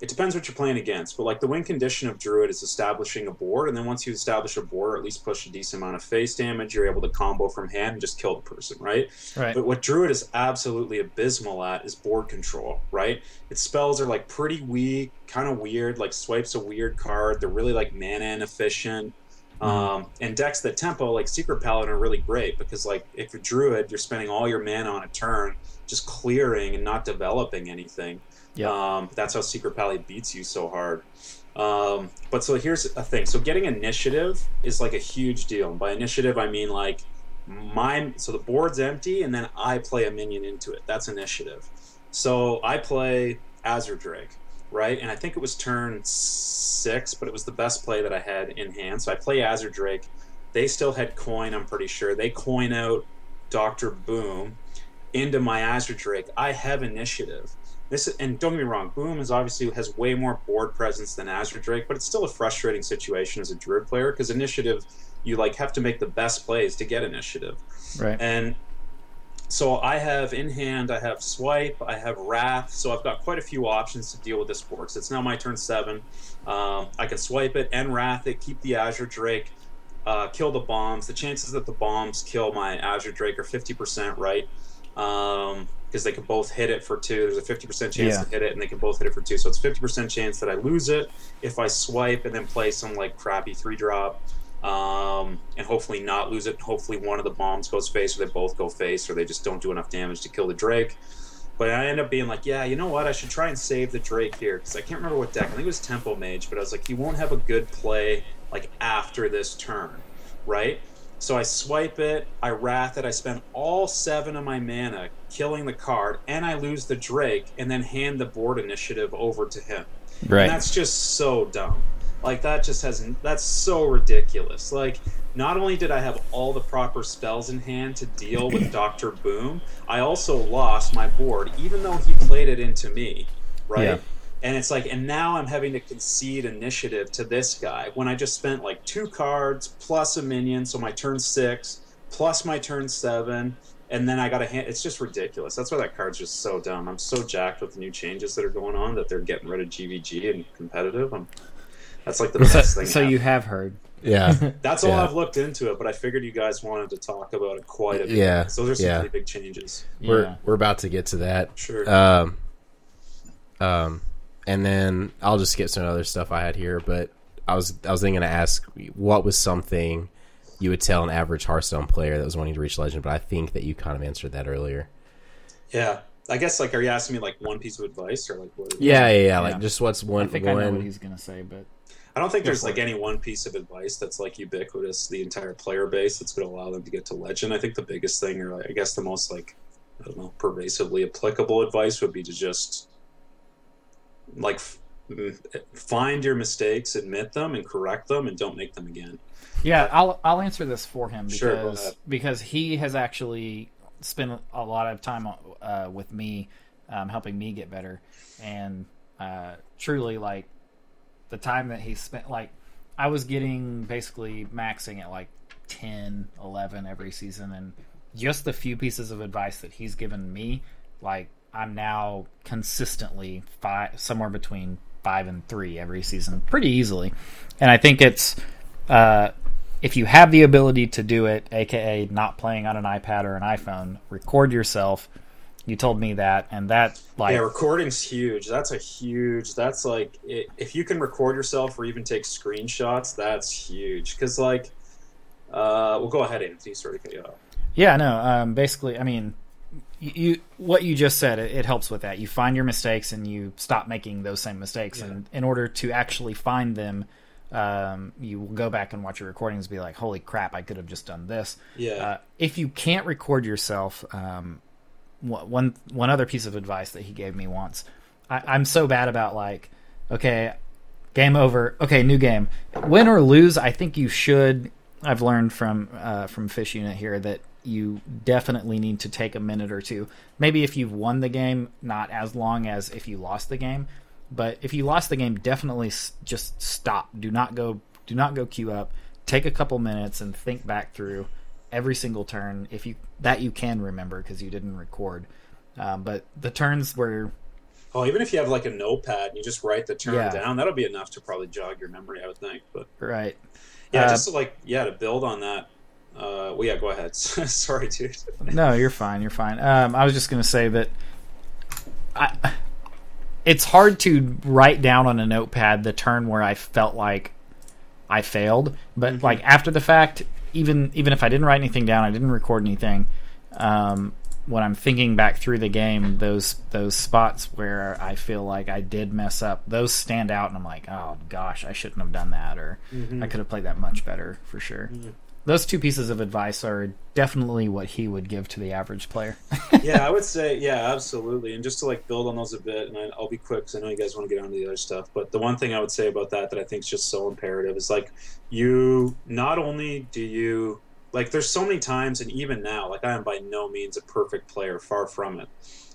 it depends what you're playing against, but like the win condition of Druid is establishing a board, and then once you establish a board, or at least push a decent amount of face damage, you're able to combo from hand and just kill the person, right? right? But what Druid is absolutely abysmal at is board control, right? Its spells are like pretty weak, kind of weird, like swipes a weird card. They're really like mana inefficient. Um, and decks that tempo, like Secret Paladin, are really great because, like, if you're Druid, you're spending all your mana on a turn just clearing and not developing anything. Yeah. Um, that's how Secret Paladin beats you so hard. Um, but so here's a thing. So getting initiative is like a huge deal. And by initiative, I mean like my so the board's empty and then I play a minion into it. That's initiative. So I play Azure Drake, right? And I think it was turn six, but it was the best play that I had in hand. So I play Azure Drake. They still had coin, I'm pretty sure. They coin out Doctor Boom into my Azure Drake. I have initiative. This and don't get me wrong, Boom is obviously has way more board presence than Azure Drake, but it's still a frustrating situation as a Druid player because initiative, you like have to make the best plays to get initiative. right. And so I have in hand, I have swipe, I have wrath. So I've got quite a few options to deal with this board. So it's now my turn seven. Um, I can swipe it and wrath it, keep the Azure Drake, uh, kill the bombs. The chances that the bombs kill my Azure Drake are 50%, right? Um, because they can both hit it for two. There's a 50% chance Yeah. to hit it, and they can both hit it for two. So it's 50% chance that I lose it if I swipe and then play some like crappy three drop um, and hopefully not lose it. Hopefully, one of the bombs goes face, or they both go face, or they just don't do enough damage to kill the Drake. But I end up being like, yeah, you know what? I should try and save the Drake here because I can't remember what deck. I think it was Tempo Mage, but I was like, you won't have a good play like after this turn, right? So I swipe it, I wrath it, I spend all seven of my mana killing the card, and I lose the Drake, and then hand the board initiative over to him. Right. And that's just so dumb. Like that just has that's so ridiculous. Like not only did I have all the proper spells in hand to deal with [clears throat] Doctor Boom, I also lost my board, even though he played it into me, right? Yeah. And it's like, and now I'm having to concede initiative to this guy when I just spent like two cards plus a minion, so my turn six plus my turn seven, and then I got a hand. It's just ridiculous. That's why that card's just so dumb. I'm so jacked with the new changes that are going on that they're getting rid of GVG and competitive. I'm, that's like the So, best thing. so ever. you have heard. Yeah. [laughs] That's all yeah. I've looked into it, but I figured you guys wanted to talk about it quite a bit. Yeah, So there's some yeah. pretty big changes. We're Yeah. we're about to get to that. Sure. Um, um, and then I'll just skip some other stuff I had here. But I was I was thinking to ask what was something you would tell an average Hearthstone player that was wanting to reach Legend, but I think that you kind of answered that earlier. yeah. I guess like, are you asking me like one piece of advice or like what? Yeah, yeah, yeah. Like Yeah. just what's one? I one think I know what he's gonna say, but I don't think there's like it. any one piece of advice that's like ubiquitous the entire player base that's going to allow them to get to legend. I think the biggest thing, or I guess the most like I don't know, pervasively applicable advice would be to just like f- find your mistakes, admit them, and correct them, and don't make them again. Yeah, I'll I'll answer this for him because Sure, because he has actually spent a lot of time uh, with me, um, helping me get better, and uh, truly like the time that he spent like I was getting basically maxing at like 10, 11 every season, and just the few pieces of advice that he's given me, like I'm now consistently five somewhere between five and three every season pretty easily, and I think it's uh, if you have the ability to do it, aka not playing on an iPad or an iPhone, record yourself. You told me that, and that like yeah, recording's huge. That's a huge. That's like i if you can record yourself or even take screenshots, that's huge. Because like, uh, well, go ahead, Anthony. Sorry to cut you off. Yeah, no. Um, basically, I mean, you, you what you just said it, it helps with that. You find your mistakes and you stop making those same mistakes. Yeah. And in order to actually find them, um, you will go back and watch your recordings and be like, "Holy crap! I could have just done this." Yeah. Uh, if you can't record yourself, um, one one other piece of advice that he gave me once, I, I'm so bad about like, okay, game over, okay, new game, win or lose. I think you should. I've learned from uh, from Fish Unit here that you definitely need to take a minute or two. Maybe if you've won the game, not as long as if you lost the game. But if you lost the game, definitely s- just stop. Do not go. Do not go queue up. Take a couple minutes and think back through every single turn if you that you can remember because you didn't record. Um, but the turns where oh, even if you have like a notepad and you just write the turn Yeah. down, that'll be enough to probably jog your memory, I would think. But right, yeah, Uh, just to like yeah, to build on that. Uh, well, yeah, go ahead. [laughs] Sorry, dude. No, you're fine. You're fine. Um, I was just going to say that I, it's hard to write down on a notepad the turn where I felt like I failed, but mm-hmm. like after the fact, even even if I didn't write anything down, I didn't record anything. Um, when I'm thinking back through the game, those those spots where I feel like I did mess up, those stand out, and I'm like, oh gosh, I shouldn't have done that, or mm-hmm. I could have played that much better for sure. Mm-hmm. Those two pieces of advice are definitely what he would give to the average player. [laughs] yeah, I would say yeah, absolutely. And just to like build on those a bit, and I, I'll be quick because I know you guys want to get on to the other stuff. But the one thing I would say about that that I think is just so imperative is like you not only do you like there's so many times, and even now, like I am by no means a perfect player, far from it.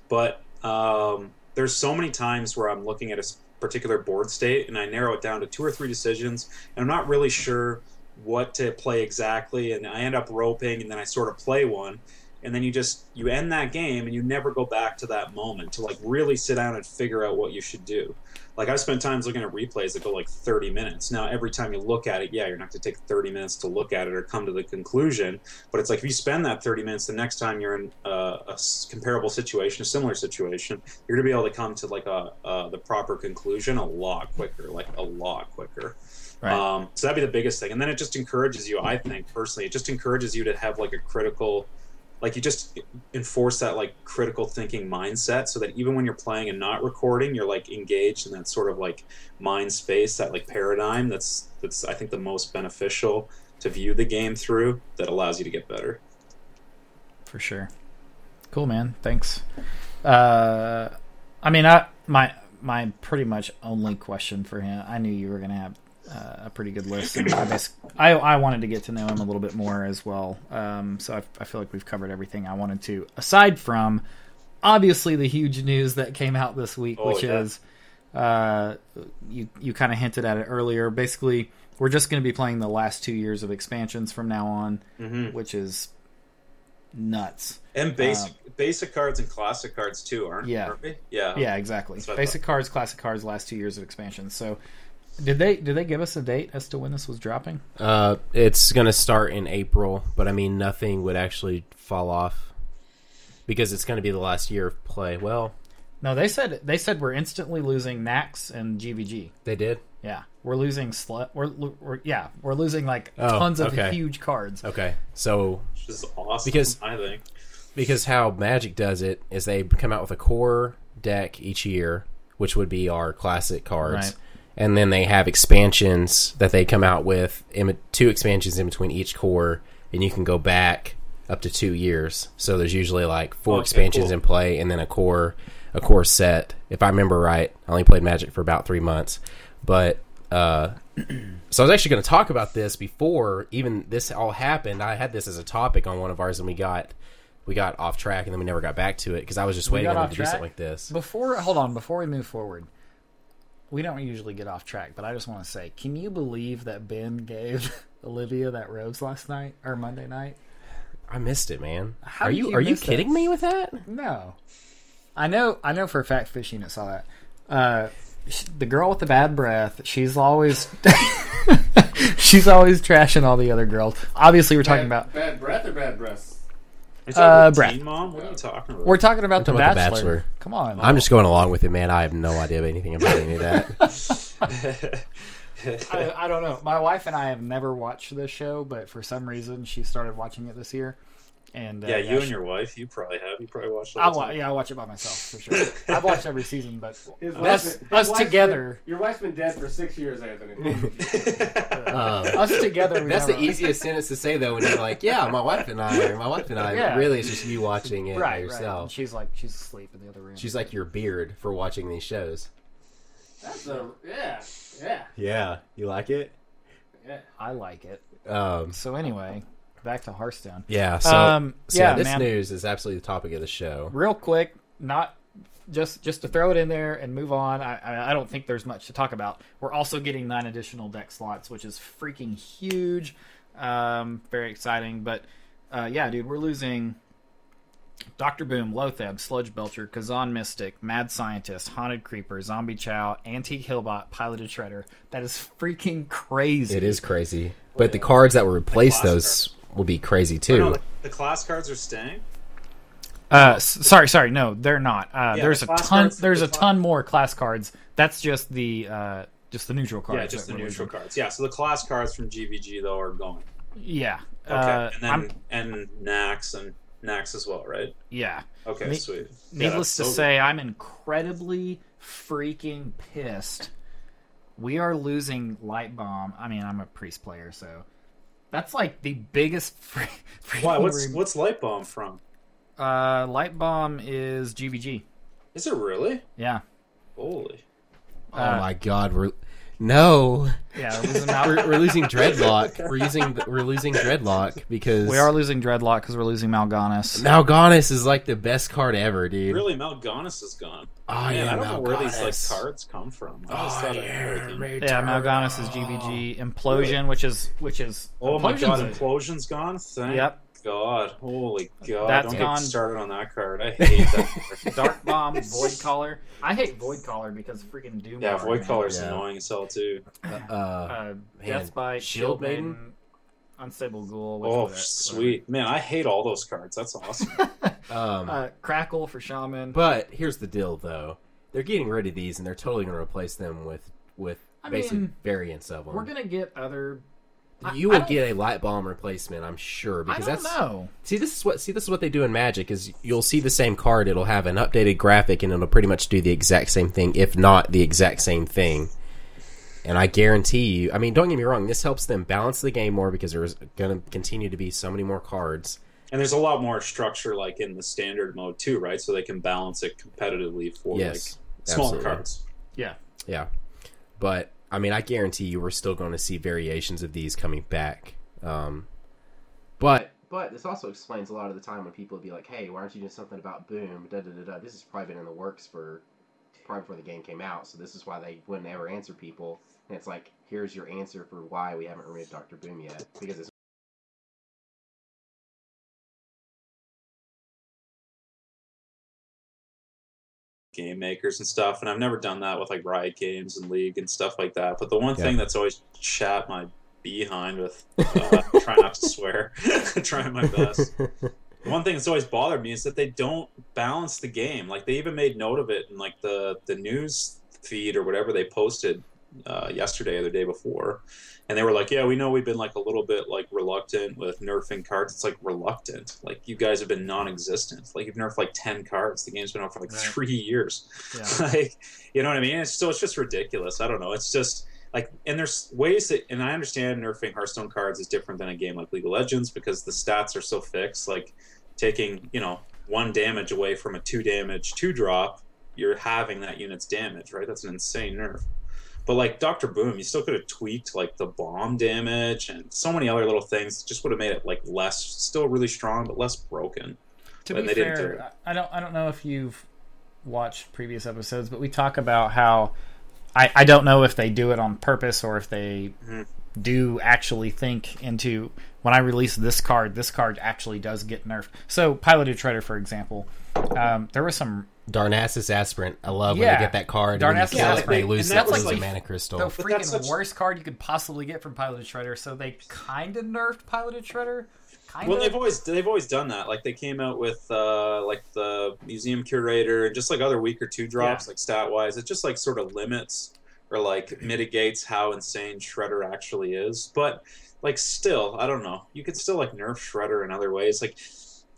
But um, there's so many times where I'm looking at a particular board state and I narrow it down to two or three decisions, and I'm not really sure what to play exactly, and I end up roping, and then I sort of play one. And then you just you end that game and you never go back to that moment to like really sit down and figure out what you should do. Like i've spent times looking at replays that go like 30 minutes. Now every time you look at it yeah you're not going to take 30 minutes to look at it or come to the conclusion. But it's like if you spend that 30 minutes the next time you're in a, a s- comparable situation a similar situation you're going to be able to come to like a uh, the proper conclusion a lot quicker like a lot quicker Right. um, so that'd be the biggest thing and then it just encourages you i think personally it just encourages you to have like a critical like you just enforce that like critical thinking mindset so that even when you're playing and not recording you're like engaged in that sort of like mind space that like paradigm that's that's i think the most beneficial to view the game through that allows you to get better for sure. Cool, man. Thanks. Uh, I mean, I my my pretty much only question for him. I knew you were gonna have uh, a pretty good list, and I, I I wanted to get to know him a little bit more as well. Um, so I, I feel like we've covered everything I wanted to, aside from obviously the huge news that came out this week, Oh, which yeah. is uh, you you kind of hinted at it earlier. Basically, we're just going to be playing the last two years of expansions from now on, mm-hmm. which is nuts. and basic basic cards and classic cards too aren't, Yeah. aren't they? yeah Yeah, exactly. That's what I Basic cards, classic cards, last two years of expansion. So, did they did they give us a date as to when this was dropping? Uh, it's going to start in April, but I mean, nothing would actually fall off because it's going to be the last year of play. Well, No, they said they said we're instantly losing Nax and GVG. they did. Yeah, we're losing slut. We're, we're yeah, we're losing like Oh, tons of huge cards. Okay, so which is awesome Because- i think because how Magic does it is they come out with a core deck each year, which would be our classic cards, Right. And then they have expansions that they come out with, two expansions in between each core, and you can go back up to two years. So there's usually like four Okay, expansions cool. in play, and then a core a core set. If I remember right, I only played Magic for about three months, but. Uh, [clears throat] so I was actually going to talk about this before even this all happened. I had this as a topic on one of ours, and we got we got off track, and then we never got back to it because I was just We waiting on them to do track? something like this. Before, hold on, before we move forward, we don't usually get off track, but I just want to say, can you believe that Ben gave [laughs] Olivia that rose last night or Monday night? I missed it, man. How are you, you are you kidding that? me with that? No, I know. I know for a fact Fish Unit saw that. Uh, the girl with the bad breath. She's always. [laughs] she's always trashing all the other girls. Obviously, we're talking bad, about. bad breath or bad breasts. Are you Uh, talking Brett. Teen Mom? What are you talking about? We're talking about, the, talking about The bachelor. Bachelor. Come on. I'm just going along with it, man. I have no idea anything about any of that. [laughs] I, I don't know. My wife and I have never watched this show, but for some reason she started watching it this year. And uh, yeah, you sh- and your wife, you probably have. You probably watched. I all wa- yeah, I watch it by myself for sure. [laughs] I've watched every season, but His us, been- us together, Been, your wife's been dead for six years, Anthony. [laughs] Um, us together. We That's the never- easiest [laughs] sentence to say though when you're like, "Yeah, my wife and I," "My wife and I." Yeah. Really, it's just you watching it by Right, right. yourself. And she's like, she's asleep in the other room. She's like your beard for watching these shows. That's a yeah, yeah, Yeah, you like it. yeah. I like it. Um, So anyway, back to Hearthstone. yeah. So, um, so yeah, this man. news is absolutely the topic of the show. real quick, not just just to throw it in there and move on. I, I don't think there's much to talk about. We're also getting nine additional deck slots, which is freaking huge. Um, very exciting. But uh, yeah, dude, we're losing Doctor Boom, Loatheb, Sludge Belcher, Kezan Mystic, Mad Scientist, Haunted Creeper, Zombie Chow, Antique Healbot, Piloted Shredder. That is freaking crazy. It is crazy, but the cards that will replace those will be crazy too. no, the, the class cards are staying. Uh, s- sorry, sorry, no, they're not. Uh, Yeah, there's the a ton. there's the a cla- ton more class cards. That's just the uh, just the neutral cards. yeah, just the neutral losing. cards. Yeah, so the class cards from GVG though are going. Yeah. Okay, Uh, and then I'm, and Nax and Nax as well, right? yeah. Okay, Ne- sweet. Yeah, Needless to so say, I'm incredibly freaking pissed. We are losing Light Bomb. I mean, I'm a priest player, so that's like the biggest. [laughs] Free, good. Why? What's freaking- what's Light Bomb from? uh, Light Bomb is GVG. Is it really? Yeah. Holy. oh uh, my god, we're no, Yeah, we're losing Mal- we're, we're losing [laughs] Dreadlock. We're using we're losing Dreadlock because we are losing Dreadlock because we're losing Mal'Ganis. Mal'Ganis is like the best card ever, dude. Really, Mal'Ganis is gone. Oh Man, yeah, I don't know where these like cards come from. I always Oh thought yeah, everything. Yeah, Turner. Mal'Ganis is GVG. Implosion, which is which is Oh my god, Implosion's gone. Thank Yep. God, holy God! That's Don't gone. get started on that card. I hate that. [laughs] card. Dark Bomb, [laughs] Void Collar. I hate Voidcaller because freaking Doom. yeah, Void man. Collar's Yeah. annoying as hell too. Uh, Uh, Death Bite, Shield Shield Maiden? Maiden, Unstable Ghoul. Oh, was sweet man! I hate all those cards. That's awesome. [laughs] um, Uh, Crackle for Shaman. but here's the deal, though. They're getting rid of these, and they're totally going to replace them with with I basic mean, variants of them. We're gonna get other. I- you I will get a light bomb replacement, I'm sure, I because don't that's know. see this is what see this is what they do in Magic is you'll see the same card, it'll have an updated graphic, and it'll pretty much do the exact same thing, if not the exact same thing. And I guarantee you, I mean, don't get me wrong, this helps them balance the game more because there's going to continue to be so many more cards. and there's a lot more structure like in the standard mode too, right? So they can balance it competitively for Yes, like smaller absolutely. cards. Yeah. Yeah, but I mean, I guarantee you, we're still going to see variations of these coming back. Um, but but this also explains a lot of the time when people would be like, "Hey, why aren't you doing something about Boom?" Da da da da. This has probably been in the works for probably before the game came out, so this is why they wouldn't ever answer people. And it's like, here's your answer for why we haven't removed Doctor Boom yet, because it's game makers and stuff and i've never done that with like riot games and league and stuff like that but the one Yeah. thing that's always chat my behind with [laughs] uh, try not to swear [laughs] trying my best The [laughs] one thing that's always bothered me is that they don't balance the game like they even made note of it in like the the news feed or whatever they posted uh, yesterday or the day before. And they were like yeah we know we've been like a little bit like reluctant with nerfing cards. It's like reluctant. Like you guys have been non-existent. Like you've nerfed like 10 cards. The game's been out for like Right. three years. Yeah. [laughs] like you know what i mean? It's, so it's just ridiculous. I don't know. It's just like and there's ways that and i understand nerfing hearthstone cards is different than a game like league of legends because the stats are so fixed. Like taking you know one damage away from a two damage two drop you're having that unit's damage right? That's an insane nerf but like dr boom you still could have tweaked like the bomb damage and so many other little things just would have made it like less still really strong but less broken To But be they didn't do fair, I don't I don't know if you've watched previous episodes, but we talk about how I, I don't know if they do it on purpose or if they Mhm. do actually think into when I release this card, this card actually does get nerfed. So piloted Shredder, for example, um, there was some Darnassus Aspirant. I love when Yeah. they get that card. and Darnassus when you Aspirant. they lose And that that's lose like a the- mana crystal. the freaking such- worst card you could possibly get from piloted Shredder. So they kind of nerfed piloted Shredder. Kind Well, they've always they've always done that. Like they came out with uh, like the museum curator and just like other week or two drops, like stat wise. It just like sort of limits or like mitigates how insane Shredder actually is. But like still, I don't know. You could still like nerf Shredder in other ways. Like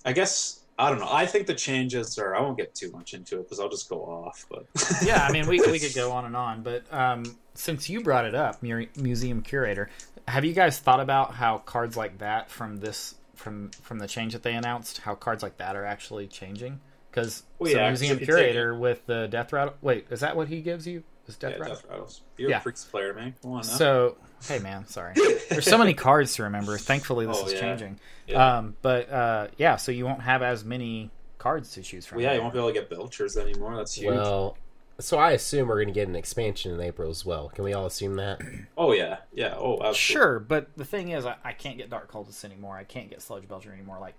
I guess I don't know. I think the changes are. I won't get too much into it because I'll just go off. But [laughs] yeah, I mean, we we could go on and on, but um, since you brought it up, museum curator, have you guys thought about how cards like that from this from from the change that they announced, how cards like that are actually changing? Because Well, so museum curator with the death rattle. Wait, is that what he gives you? Is death yeah, rattle? Death Rattles. You're Yeah. a Priest player, man. Come on now. So, hey man, sorry. There's so many cards to remember. Thankfully, this Oh, is yeah. changing. Yeah. Um, but uh, yeah, so you won't have as many cards to choose from. well, yeah, you won't be able to get Belchers anymore. That's huge. Well, so I assume we're going to get an expansion in April as well. Can we all assume that? [clears throat] oh yeah, yeah. Oh, absolutely. Sure, but the thing is, I, I can't get Dark Cultist anymore. I can't get Sludge Belcher anymore. Like,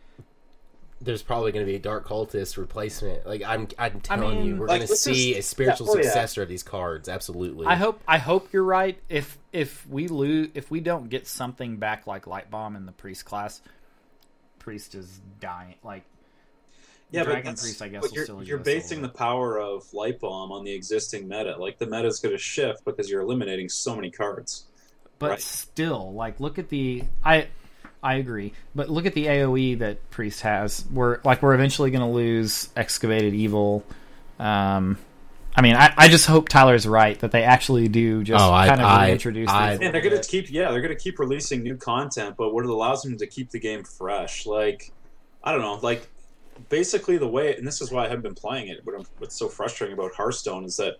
There's probably going to be a Dark Cultist replacement. Like I'm, I'm telling mean, you, we're like, going to see is- a spiritual yeah, oh, yeah. successor of these cards. Absolutely. I hope I hope you're right. If if we lose, if we don't get something back like Light Bomb in the Priest class, Priest is dying. Like, Yeah, Dragon but Priest, I guess, but you're, still you're basing the power of Light Bomb on the existing meta. Like the meta is going to shift because you're eliminating so many cards. but Right. still, like, look at the I. I agree, but look at the AOE that Priest has. We're like we're eventually going to lose Excavated Evil. Um, I mean, I, I just hope Tyler's right that they actually do just Oh, I- kind of I- reintroduce. I- these And they're going to keep, yeah, they're going to keep releasing new content. But what it allows them to keep the game fresh, like I don't know, like basically the way, and this is why I haven't been playing it. What I'm, what's so frustrating about Hearthstone is that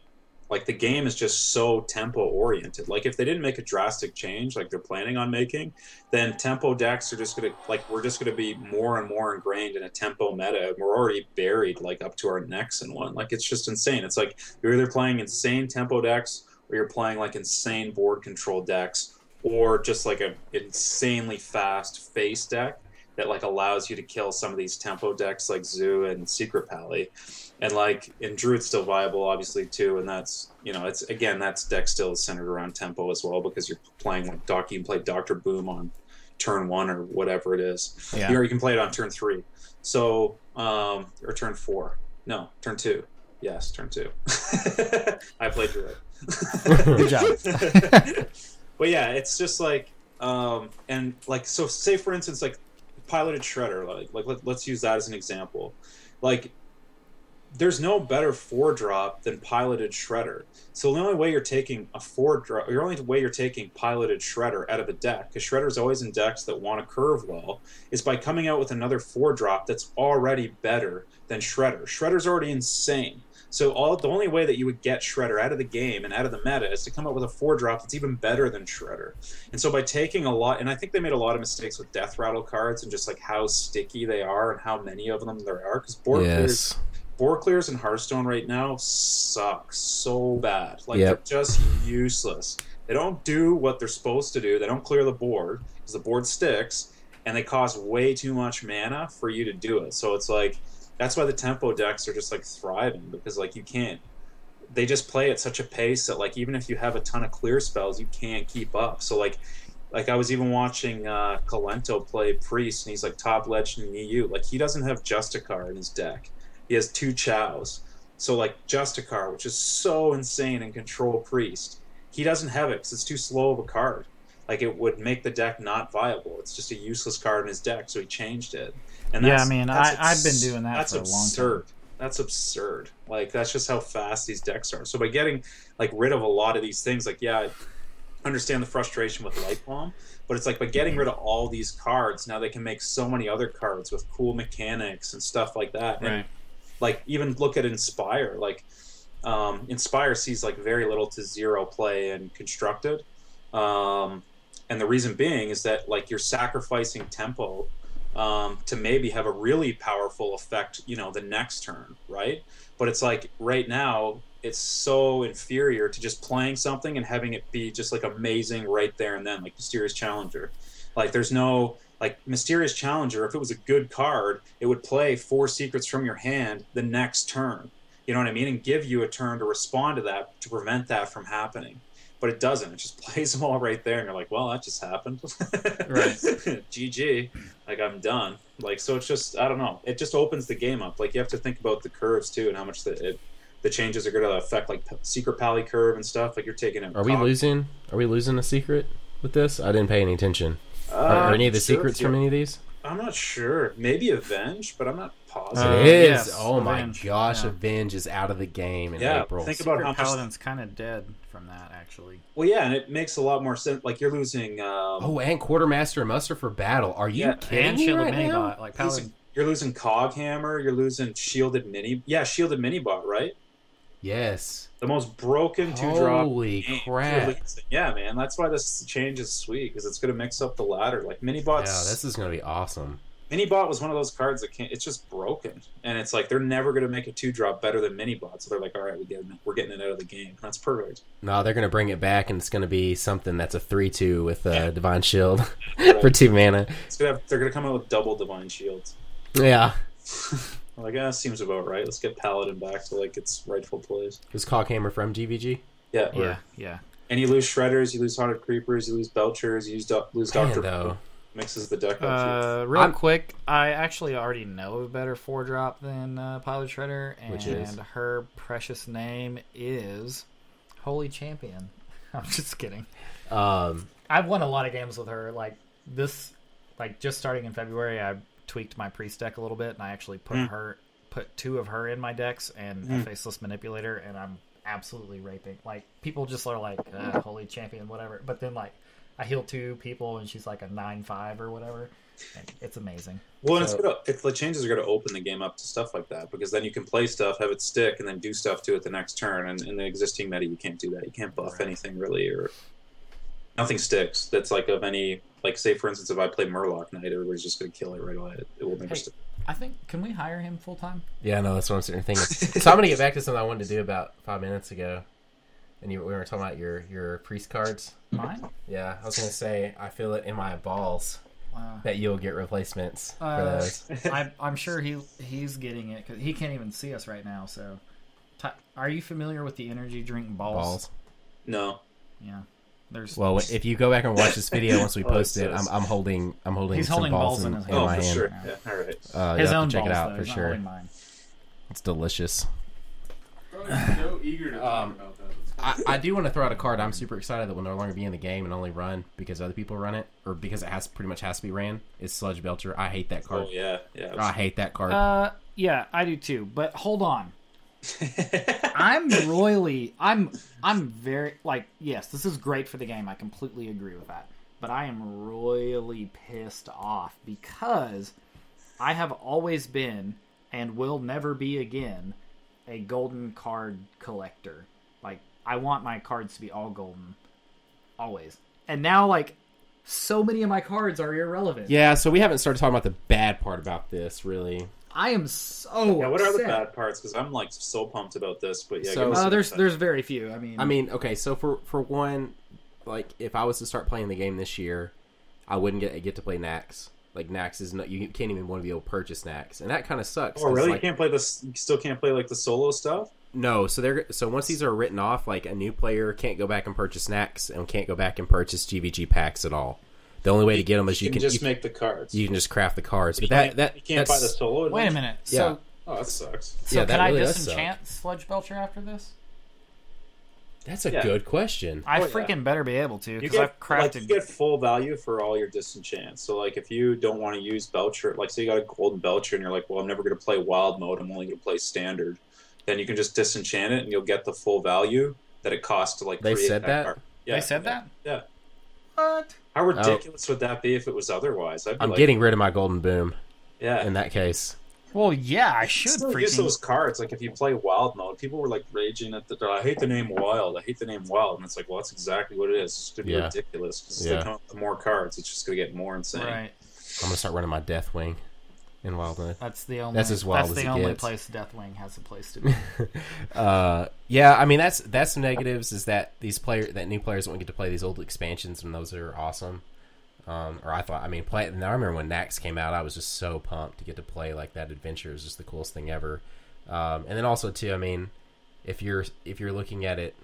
like the game is just so tempo oriented. Like if they didn't make a drastic change, like they're planning on making, then tempo decks are just gonna like we're just gonna be more and more ingrained in a tempo meta. We're already buried like up to our necks in one. Like it's just insane. It's like you're either playing insane tempo decks or you're playing like insane board control decks or just like a insanely fast face deck that like allows you to kill some of these tempo decks like Zoo and Secret Pally. And like in Druid's still viable obviously too, and that's you know, it's again that's deck still is centered around tempo as well because you're playing like Doc you can play Doctor Boom on turn one or whatever it is. Yeah. Or you can play it on turn three. So um or turn four. No, turn two. Yes, turn two. [laughs] I played Druid. [laughs] Good job. [laughs] but yeah, it's just like um and like so say for instance like piloted shredder like like let, let's use that as an example. Like there's no better four drop than piloted shredder. So the only way you're taking a four drop, the only way you're taking piloted shredder out of a deck, because shredder's always in decks that want to curve well, is by coming out with another four drop that's already better than shredder. Shredder's already insane. So all the only way that you would get Shredder out of the game and out of the meta is to come up with a four drop that's even better than Shredder. And so by taking a lot, and I think they made a lot of mistakes with Death Rattle cards and just like how sticky they are and how many of them there are. Because board yes. Clears in Hearthstone right now suck so bad. Like Yep. they're just useless. They don't do what they're supposed to do. They don't clear the board because the board sticks, and they cost way too much mana for you to do it. So it's like that's why the tempo decks are just like thriving because like you can't. They just play at such a pace that like even if you have a ton of clear spells, you can't keep up. So like like I was even watching uh, Kolento play Priest, and he's like top legend in EU. Like he doesn't have Justicar in his deck. He has two Chows. So like Justicar, which is so insane and control Priest, he doesn't have it because it's too slow of a card. Like it would make the deck not viable. It's just a useless card in his deck, so he changed it. And Yeah, I mean, I- I've been doing that That's for a long time. absurd. That's absurd. Like that's just how fast these decks are. So by getting like rid of a lot of these things, like yeah, I understand the frustration with Light Bomb, but it's like by getting rid of all these cards, now they can make so many other cards with cool mechanics and stuff like that. And Right. Like even look at Inspire. Like um, Inspire sees like very little to zero play in constructed, um, and the reason being is that like you're sacrificing tempo um, to maybe have a really powerful effect, you know, the next turn, right? But it's like right now it's so inferior to just playing something and having it be just like amazing right there and then, like Mysterious Challenger. Like there's no like Mysterious Challenger. If it was a good card, it would play four secrets from your hand the next turn. You know what I mean? And give you a turn to respond to that to prevent that from happening. But it doesn't. It just [laughs] plays them all right there, and you're like, "Well, that just happened." Right. [laughs] GG. Like I'm done. Like so, it's just I don't know. It just opens the game up. Like you have to think about the curves too, and how much the it, the changes are going to affect like p- secret pally curve and stuff. Like you're taking it. Are we losing? Are we losing a secret with this? I didn't pay any attention. Uh, Are, are any of the sure, secrets from any of these? I'm not sure. Maybe Avenge, but I'm not positive. Uh, it is. yes, oh my Avenge, gosh, yeah. Avenge is out of the game in Yeah, April. think about Secret how. Paladin's kind of dead from that, actually. Well, yeah, and it makes a lot more sense. Like you're losing. Um, Oh, and Quartermaster and Muster for battle. Are you Yeah, kidding and me Shielded right now? Like you're Paladin. losing, you're losing Coghammer. You're losing Shielded Mini. Yeah, Shielded Minibot, right? Yes. The most broken two drop. Holy crap. releasing. Yeah, man. That's why this change is sweet because it's going to mix up the ladder. Like Yeah, Minibots. this is going to be awesome. Minibot was one of those cards that can't. It's just broken, and it's like they're never going to make a two drop better than Minibot. So they're like, all right, we get it. We're getting it out of the game. That's perfect. No, they're going to bring it back, and it's going to be something that's a 3 2 with uh, Yeah. Divine Shield [laughs] for 2 mana. It's gonna have, they're going to come out with double divine shields. Yeah. [laughs] I'm like, ah, seems about right. Let's get Paladin back to like its rightful place. Is Coghammer from GVG? Yeah, Yeah, yeah. And you lose Shredders, you lose Haunted Creepers, you lose Belchers, you lose, Do- lose Man, Doctor. though. Mixes the deck up. Uh, real I'm- quick, I actually already know a better four drop than uh, Pilot Shredder, and Which is? her precious name is Holy Champion. [laughs] I'm just kidding. Um, I've won a lot of games with her. Like this, like just starting in February, I tweaked my priest deck a little bit, and I actually put Mm. her, put two of her in my decks and a Mm. faceless manipulator, and I'm absolutely raping. Like people just are like uh, Holy Champion, whatever. But then like I heal two people, and she's like a nine five or whatever. And it's amazing. Well, and it's So- gonna if the changes are gonna open the game up to stuff like that because then you can play stuff, have it stick, and then do stuff to it the next turn. And in the existing meta, you can't do that. You can't buff Right. anything really, or nothing sticks. That's like of any like say for instance, if I play Murloc Knight, everybody's just gonna kill it right away. It, it will never Hey. stick. I think can we hire him full time? yeah, no, that's what I'm sitting there thinking. [laughs] so I'm going to get back to something I wanted to do about five minutes ago. And you, we were talking about your, your priest cards. Mine? Yeah, I was going to say, I feel it in my balls Wow. that you'll get replacements for Uh, those. [laughs] I, I'm sure he he's getting it because he can't even see us right now. So, Ty- are you familiar with the energy drink balls? Balls. No. Yeah, there's. Well, if you go back and watch this video once we [laughs] Oh, it post it, I'm, I'm holding I'm holding He's some holding balls, balls in in, his in oh, for hand. sure. Yeah. Yeah. All right. Uh, his you'll have own to check balls, it out though. for sure. mine. It's delicious. I'm so eager to talk Um, about that. I, I do want to throw out a card. I'm super excited that will no longer be in the game and only run because other people run it, or because it has pretty much has to be ran. Is Sludge Belcher. I hate that card. Oh yeah. Yeah. I hate that card. Uh, yeah, I do too. But hold on, [laughs] I'm royally, I'm, I'm very like, yes, this is great for the game. I completely agree with that. But I am royally pissed off because I have always been and will never be again a golden card collector. Like, I want my cards to be all golden, always. And now, like, so many of my cards are irrelevant. yeah, so we haven't started talking about the bad part about this, really. I am so. yeah. What are the upset. bad parts? Because I'm like so pumped about this. But yeah. So- give us Uh, some there's insight. there's very few. I mean, I mean, okay, so for for one, like if I was to start playing the game this year, I wouldn't get get to play Nax. Like Nax is not you can't even want to be able to purchase Nax, and that kind of sucks. Oh 'cause, really? like, you can't play this. You still can't play like the solo stuff. No, so they're so once these are written off, like a new player can't go back and purchase Nax and can't go back and purchase GVG packs at all. The only way to get them is you, You can can just you, make the cards. you can just craft the cards. But You that can't- that you can't buy the that's- solo. wait a adventure? minute. Yeah. So, Oh, that sucks. so Yeah, that can I really does suck. disenchant Sludge Belcher after this? That's a Yeah. good question. I Oh, yeah. freaking better be able to because I've crafted. like you get full value for all your disenchants. So like if you don't want to use Belcher, like say you got a golden Belcher and you're like, well, I'm never going to play wild mode. I'm only going to play standard. Then you can just disenchant it and you'll get the full value that it costs to like. They create said that? card. Yeah, they said that. Yeah. What? How oh. ridiculous would that be if it was otherwise? I'd be I'm like, getting rid of my golden boom yeah. in that case. Well, yeah, I should Still use those cards. Like if you play wild mode, people were like raging at the. I hate the name wild. I hate the name wild, and it's like, well, that's exactly what it is. It's gonna be Yeah. ridiculous. 'cause Yeah. they come up with more cards. It's just gonna get more insane. Right. I'm gonna start running my Deathwing in Wild Mode. That's the only. That's as wild That's as the only gets. place Deathwing has a place to be. [laughs] uh, yeah, I mean that's that's negatives. Is that these player that new players won't get to play these old expansions, and those are awesome. Um, or I thought, I mean, play. I remember when Nax came out, I was just so pumped to get to play like that adventure. It was just the coolest thing ever. Um, and then also too, I mean, if you're if you're looking at it,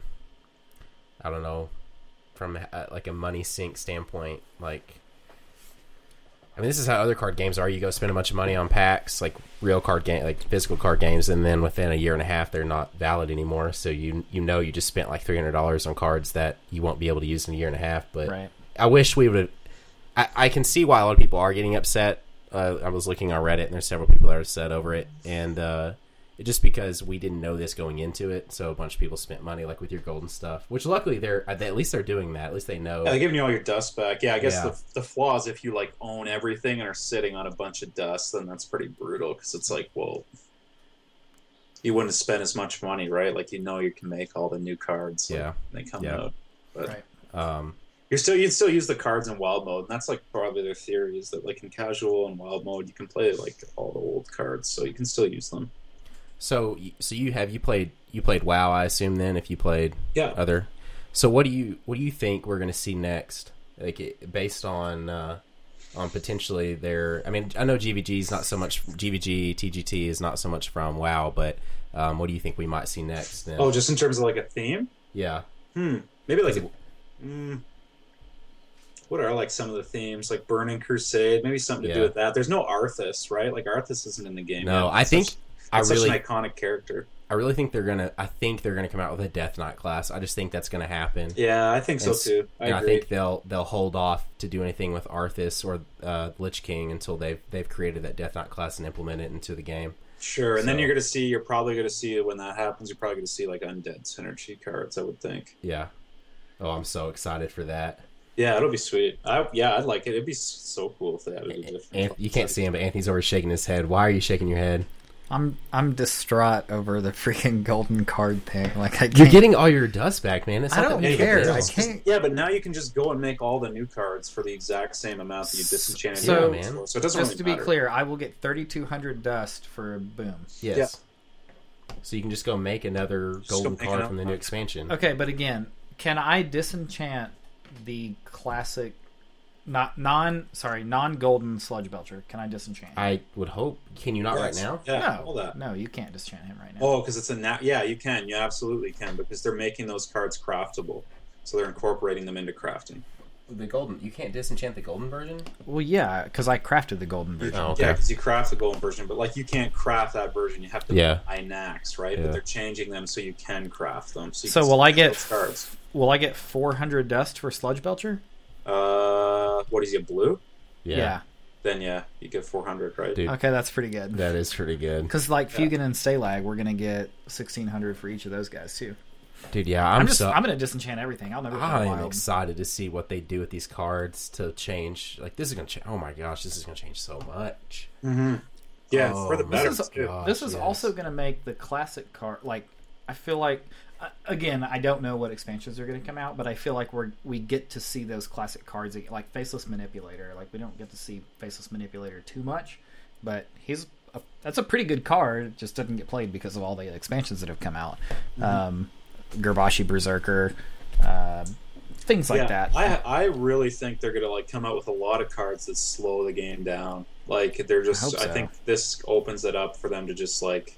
I don't know, from uh, like a money sink standpoint, like. I mean, this is how other card games are. You go spend a bunch of money on packs, like real card game, like physical card games, and then within a year and a half, they're not valid anymore. So you you know you just spent like three hundred dollars on cards that you won't be able to use in a year and a half. But right. I wish we would. I, I can see why a lot of people are getting upset Uh, I was looking on Reddit, and there's several people that are upset over it, and uh, just because we didn't know this going into it, so a bunch of people spent money, like with your golden stuff. Which luckily they're uh, they, at least they're doing that. At least they know. Yeah, they're giving you all your dust back. Yeah, I guess Yeah. the the flaw is if you like own everything and are sitting on a bunch of dust, then that's pretty brutal because it's like, well, you wouldn't spend as much money, right? Like you know you can make all the new cards. Yeah. when they come Yeah. out. But Right. Um, you're still you'd still use the cards in wild mode, and that's like probably their theory is that like in casual and wild mode you can play like all the old cards, so you can still use them. So so you have you played you played WoW? I assume then if you played Yeah. other. So what do you what do you think we're going to see next? Like it, based on uh, on potentially their. I mean, I know GVG is not so much GVG TGT is not so much from WoW, but um, what do you think we might see next? Then? Oh, just in terms of like a theme. yeah, Hmm. Maybe like Is a, mm, what are like some of the themes like Burning Crusade? Maybe something to Yeah. do with that. There's no Arthas, right? Like Arthas isn't in the game. No, yet. I think- such, I it's really such an iconic character. I really think they're gonna. I think they're gonna come out with a Death Knight class. I just think that's gonna happen. Yeah, I think so And s- too. I I think they'll they'll hold off to do anything with Arthas or uh, Lich King until they've they've created that Death Knight class and implement it into the game. Sure, and then you're gonna see. You're probably gonna see when that happens. You're probably gonna see like undead synergy cards. I would think. Yeah. Oh, I'm so excited for that. Yeah, it'll be sweet. I, yeah, I'd like it. It'd be so cool if they added a different. Anth- you can't see him, but Anthony's already shaking his head. Why are you shaking your head? I'm I'm distraught over the freaking golden card thing. [laughs] Like I. You're getting all your dust back, man. It's I not don't that big of a care. I can't- Yeah, but now you can just go and make all the new cards for the exact same amount that you disenchanted. So- Yeah, man. So it doesn't Just really to be matter. clear, I will get 3,200 dust for a boom. Yes. So you can just go make another go golden make card from the new expansion. Okay, but again, can I disenchant the classic, not non sorry non golden sludge belcher? Can I disenchant? him? I would hope. Can you not right now? Yeah, no, all that. no, you can't disenchant him right now. Oh, because it's a nat. Yeah, you can. You absolutely can because they're making those cards craftable. So they're incorporating them into crafting. The golden. You can't disenchant the golden version. Well, yeah, because I crafted the golden version. Oh, Yeah, because you craft the golden version, but like you can't craft that version. You have to Yeah. buy Nax, right? Yeah. But they're changing them so you can craft them. So, So will I get- cards? Will I get 400 dust for sludge belcher? Uh, what is it? Blue? Yeah. Then yeah, you get 400, right? Dude. Okay, that's pretty good. That is pretty good, Because like Yeah. Feugen and Stalagg, we're gonna get 1600 for each of those guys too. dude. Yeah, I'm, I'm, just so. I'm gonna disenchant everything. I'll never. I am excited to see what they do with these cards to change. Like this is gonna change. Oh my gosh, this is gonna change so much. Mm-hmm. Yeah, Oh, for the man. better. This is- gosh, this is yes. also going to make the classic card like I feel like again I don't know what expansions are going to come out, but I feel like we're we get to see those classic cards like Faceless Manipulator. Like we don't get to see Faceless Manipulator too much, but he's a, that's a pretty good card. It just doesn't get played because of all the expansions that have come out. Mm-hmm. Um, Gurubashi Berserker, uh, things like yeah, that. I I really think they're gonna like come out with a lot of cards that slow the game down. Like they're just I, so. think this opens it up for them to just like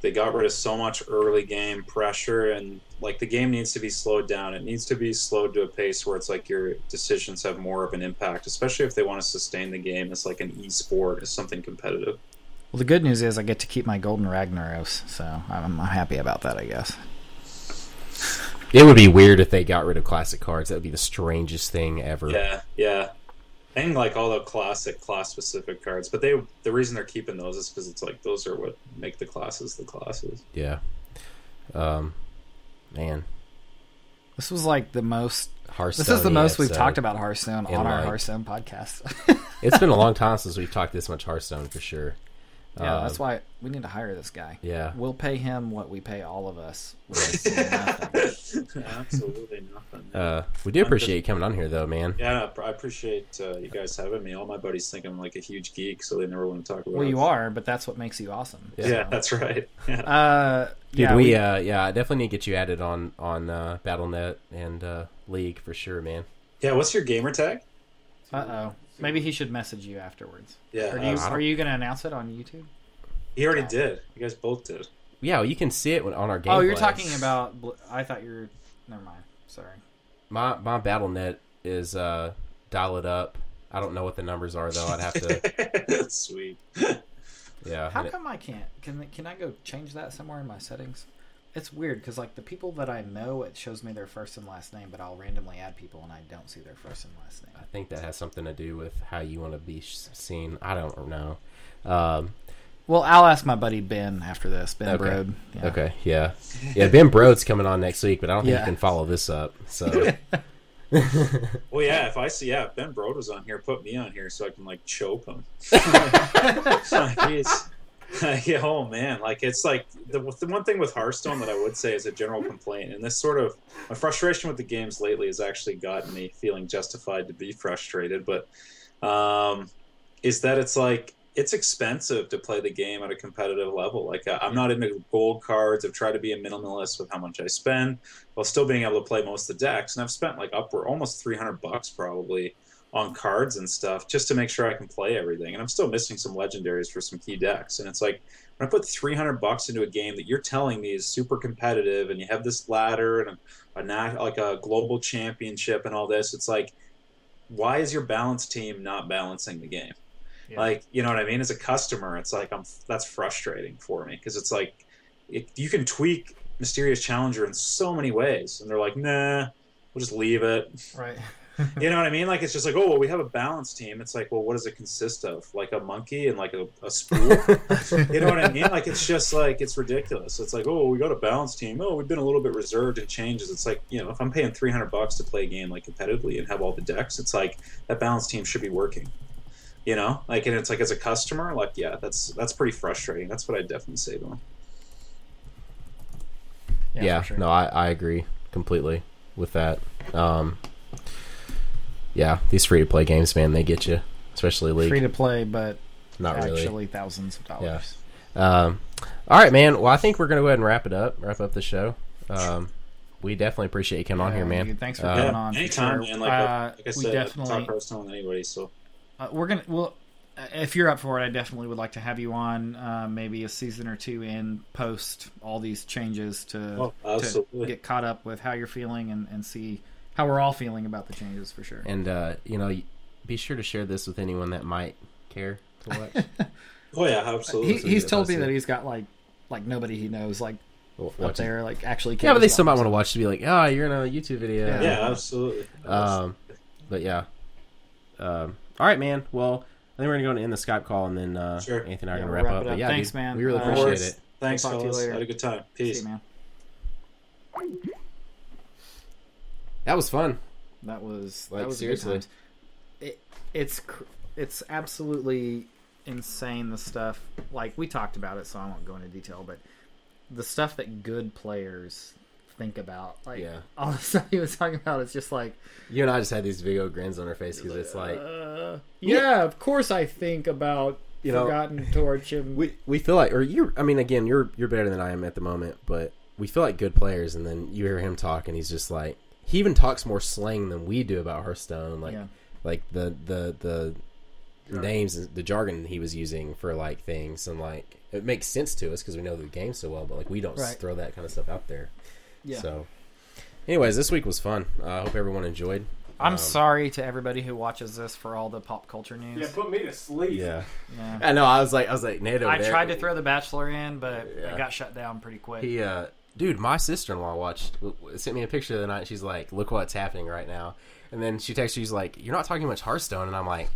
they got rid of so much early game pressure and like the game needs to be slowed down. It needs to be slowed to a pace where it's like your decisions have more of an impact, especially if they want to sustain the game as like an e-sport, as something competitive. well, the good news is I get to keep my Golden Ragnaros, so I'm, I'm happy about that. I guess. It would be weird if they got rid of classic cards. That would be the strangest thing ever. Yeah, yeah. And like all the classic class specific cards, but they the reason they're keeping those is because it's like those are what make the classes the classes. Yeah. Um, man, This was like the most Hearthstone. This is the most we've episode. talked about Hearthstone in, on our like- Hearthstone podcast. It's been a [laughs] long time since we've talked this much Hearthstone for sure. Yeah, Uh, that's why we need to hire this guy. Yeah. We'll pay him what we pay all of us. [laughs] nothing. [laughs] Absolutely nothing. Uh, we do appreciate you coming on here, though, man. yeah, I appreciate uh, you guys having me. All my buddies think I'm like a huge geek, so they never want to talk about. well, it. you are, but that's what makes you awesome. Yeah. Yeah, that's right. [laughs] Yeah. uh, Dude, yeah, we, we, uh, yeah, I definitely need to get you added on on uh, BattleNet and uh, League for sure, man. yeah. What's your gamer tag? uh oh. Maybe he should message you afterwards. Yeah, Are you uh, are you going to announce it on YouTube? he already did. You guys both did. Yeah, well, you can see it on our game. Oh, you're talking about. Bl- I thought you were. Never mind. Sorry. my my BattleNet is uh, dial it up. I don't know what the numbers are though. I'd have to. [laughs] That's Sweet. Yeah. How and it- come I can't? Can can I go change that somewhere in my settings? It's weird because like the people that I know, it shows me their first and last name, but I'll randomly add people and I don't see their first and last name. I think that has something to do with how you want to be seen. I don't know. Um, Well, I'll ask my buddy Ben after this. Ben Okay. Brode. Yeah. Okay, yeah, yeah. Ben Brode's coming on next week, but I don't think Yeah. you can follow this up. So [laughs] Well, yeah. If I see, yeah, Ben Brode was on here. Put me on here so I can like choke him. [laughs] [laughs] Jeez. [laughs] yeah, oh man, like it's like the, the one thing with Hearthstone that I would say is a general complaint, and this sort of my frustration with the games lately has actually gotten me feeling justified to be [laughs] frustrated, but um, is that it's like it's expensive to play the game at a competitive level. Like uh, I'm not into gold cards. I've tried to be a minimalist with how much I spend, while still being able to play most of the decks, and I've spent like upward almost 300 bucks probably on cards and stuff just to make sure I can play everything. And I'm still missing some legendaries for some key decks. And it's like when I put 300 bucks into a game that you're telling me is super competitive, and you have this ladder and a, a like a global championship and all this, it's like, why is your balance team not balancing the game? Yeah. Like, you know what I mean? As a customer, it's like I'm that's frustrating for me because it's like it, you can tweak Mysterious Challenger in so many ways, and they're like, nah, we'll just leave it Right. [laughs] you know what I mean? Like it's just like, oh, well, we have a balance team. It's like, well, what does it consist of? Like a monkey and like a, a spool. [laughs] you know what I mean? Like it's just like it's ridiculous. It's like, oh, we got a balance team. Oh, we've been a little bit reserved in changes. It's like, you know, if I'm paying 300 bucks to play a game like competitively and have all the decks, it's like that balance team should be working. You know, like, and it's like as a customer, like, yeah, that's that's pretty frustrating. That's what I definitely say to them. yeah, for sure. no, I, I agree completely with that. Um, yeah, these free to play games, man, they get you, especially League. Free to play, but Not actually really. thousands of dollars. Um, all right, man. Well, I think we're gonna go ahead and wrap it up. Wrap up the show. Um, we definitely appreciate you coming on here, man. dude, thanks for Uh, coming yeah, on. for anytime, sure. man. Like, Uh, like I we said, I definitely talk Hearthstone with anybody. So Uh, we're gonna well, uh, if you're up for it, I definitely would like to have you on, uh, maybe a season or two in, post all these changes to, Oh, to get caught up with how you're feeling and, and see how we're all feeling about the changes for sure. And uh, you know, be sure to share this with anyone that might care to [laughs] watch. oh yeah, absolutely. He, he's told me that he's got like like nobody he knows like Watch up there like actually. Yeah, but they still might want to watch to be like, oh, you're in a YouTube video. Yeah. yeah, absolutely. Um, but yeah. Um, all right, man. Well, I think we're gonna go and end the Skype call, and then uh, Sure. Anthony and I are Yeah, gonna wrap, wrap up. it But yeah, Thanks, dude, man. We really Uh, appreciate it. Thanks, We'll talk to you fellas. later. Had a good time. See Peace. you, man. That was fun. That was Like, that was seriously. a good times. It it's it's absolutely insane the stuff. Like we talked about it, so I won't go into detail. But the stuff that good players think about, like Yeah. [laughs] all the stuff he was talking about, it's just like, You and I just had these big old grins on our face because it's like uh, yeah, of course I think about You know, Forgotten Torch and we we feel like, or you. I mean, again, you're you're better than I am at the moment, but we feel like good players, and then you hear him talk, and he's just like he even talks more slang than we do about Hearthstone. Like yeah, like the the the names the jargon he was using for like things and like it makes sense to us because we know the game so well but like we don't Right. throw that kind of stuff out there yeah. so anyways this week was fun Uh, i hope everyone enjoyed I'm Um, sorry to everybody who watches this for all the pop culture news. Yeah, put me to sleep. yeah Yeah. i know i was like i was like Nate I there, tried to throw The Bachelor in, but Yeah. it got shut down pretty quick. he uh dude my sister-in-law watched w- w- sent me a picture the night. She's like look what's happening right now. And then she texted she's like you're not talking much hearthstone. And i'm like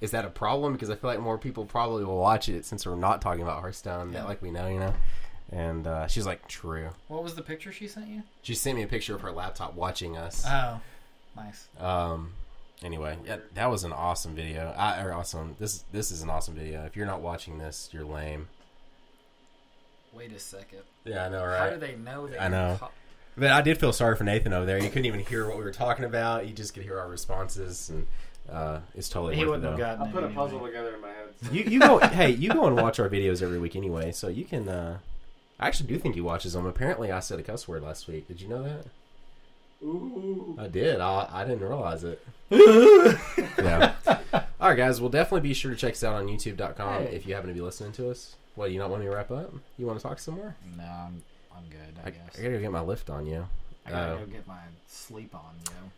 is that a problem? Because i feel like more people probably will watch it since we're not talking about hearthstone Yeah. that like we know you know? And uh, she's like true. What was the picture she sent you? she sent me a picture of her laptop watching us. Oh, nice. um anyway yeah, that was an awesome video. I, or awesome this this is an awesome video. If you're not watching this you're lame Wait a second. yeah i know right? How do they know that? I know. co- But I did feel sorry for Nathan over there. You couldn't even hear what we were talking about. You just could hear our responses, and uh, it's totally he worth wouldn't it. have though. gotten I put a it puzzle together in my head. [laughs] You you go hey you go and watch our videos every week anyway, so you can. Uh, I actually do think he watches them. Apparently, I said a cuss word last week. Did you know that? Ooh. I did. I, I didn't realize it. [laughs] yeah. All right, guys. Well, definitely be sure to check us out on YouTube.com Hey. if you happen to be listening to us. What, you not want me to wrap up? You want to talk some more? No, I'm, I'm good. I, I, guess. I gotta go get my lift on you. I gotta uh, go get my sleep on, you.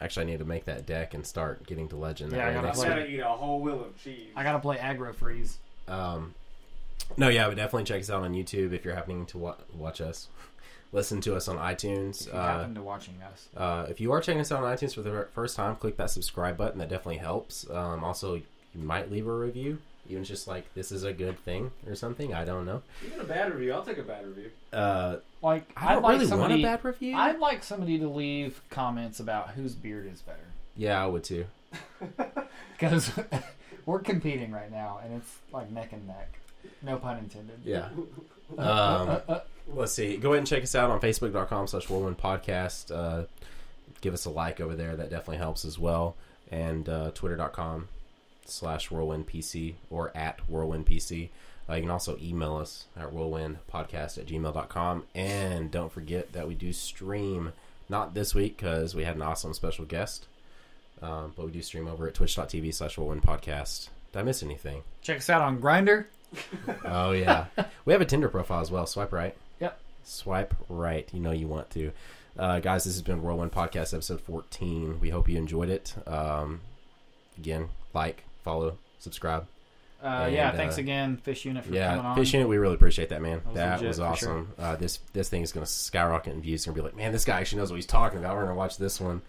Actually, I need to make that deck and start getting to legend. Yeah, I gotta play- week- gonna eat a whole wheel of cheese. I gotta play aggro freeze. Um, no, yeah, but definitely check us out on YouTube if you're happening to wa- watch us. Listen to us on iTunes. If you Uh, happen to watching us, uh, if you are checking us out on iTunes for the first time, click that subscribe button. That definitely helps. Um, also, you might leave a review, even just like this is a good thing or something. I don't know. Even a bad review, I'll take a bad review. Uh, like I don't I'd like really somebody, want a bad review. I'd like somebody to leave comments about whose beard is better yeah, I would too. [laughs] because [laughs] we're competing right now, and it's like neck and neck. No pun intended. Yeah. Um, [laughs] let's see. Go ahead and check us out on Facebook.com slash Whirlwind Podcast. Uh, give us a like over there. That definitely helps as well. And uh, Twitter.com slash Whirlwind PC or at Whirlwind PC. Uh, you can also email us at whirlwindpodcast at gmail.com. And don't forget that we do stream, not this week because we had an awesome special guest, um, but we do stream over at twitch.tv slash Whirlwind Podcast. Did I miss anything? Check us out on Grindr. Oh yeah, we have a Tinder profile as well. Swipe right. Swipe right. You know you want to, uh, guys. This has been Whirlwind Podcast episode fourteen. We hope you enjoyed it. Um, again, like, follow, subscribe. Uh, And, yeah, uh, thanks again, Fish Unit, for coming Yeah, on. Fish Unit, we really appreciate that, man. That was That legit, was awesome. Uh, this this thing is going to skyrocket in views. It's going to be like, man, this guy actually knows what he's talking about. We're going to watch this one,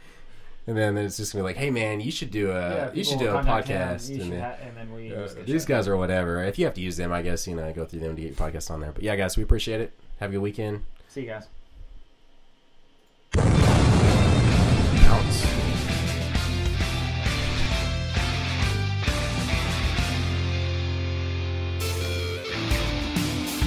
and then it's just going to be like, hey, man, you should do a Yeah, you should do a podcast. and then, ha- and then we uh, these guys are whatever. If you have to use them, I guess you know go through them to get your podcast on there. But yeah, guys, we appreciate it. Have a good weekend. See you guys. Pounce.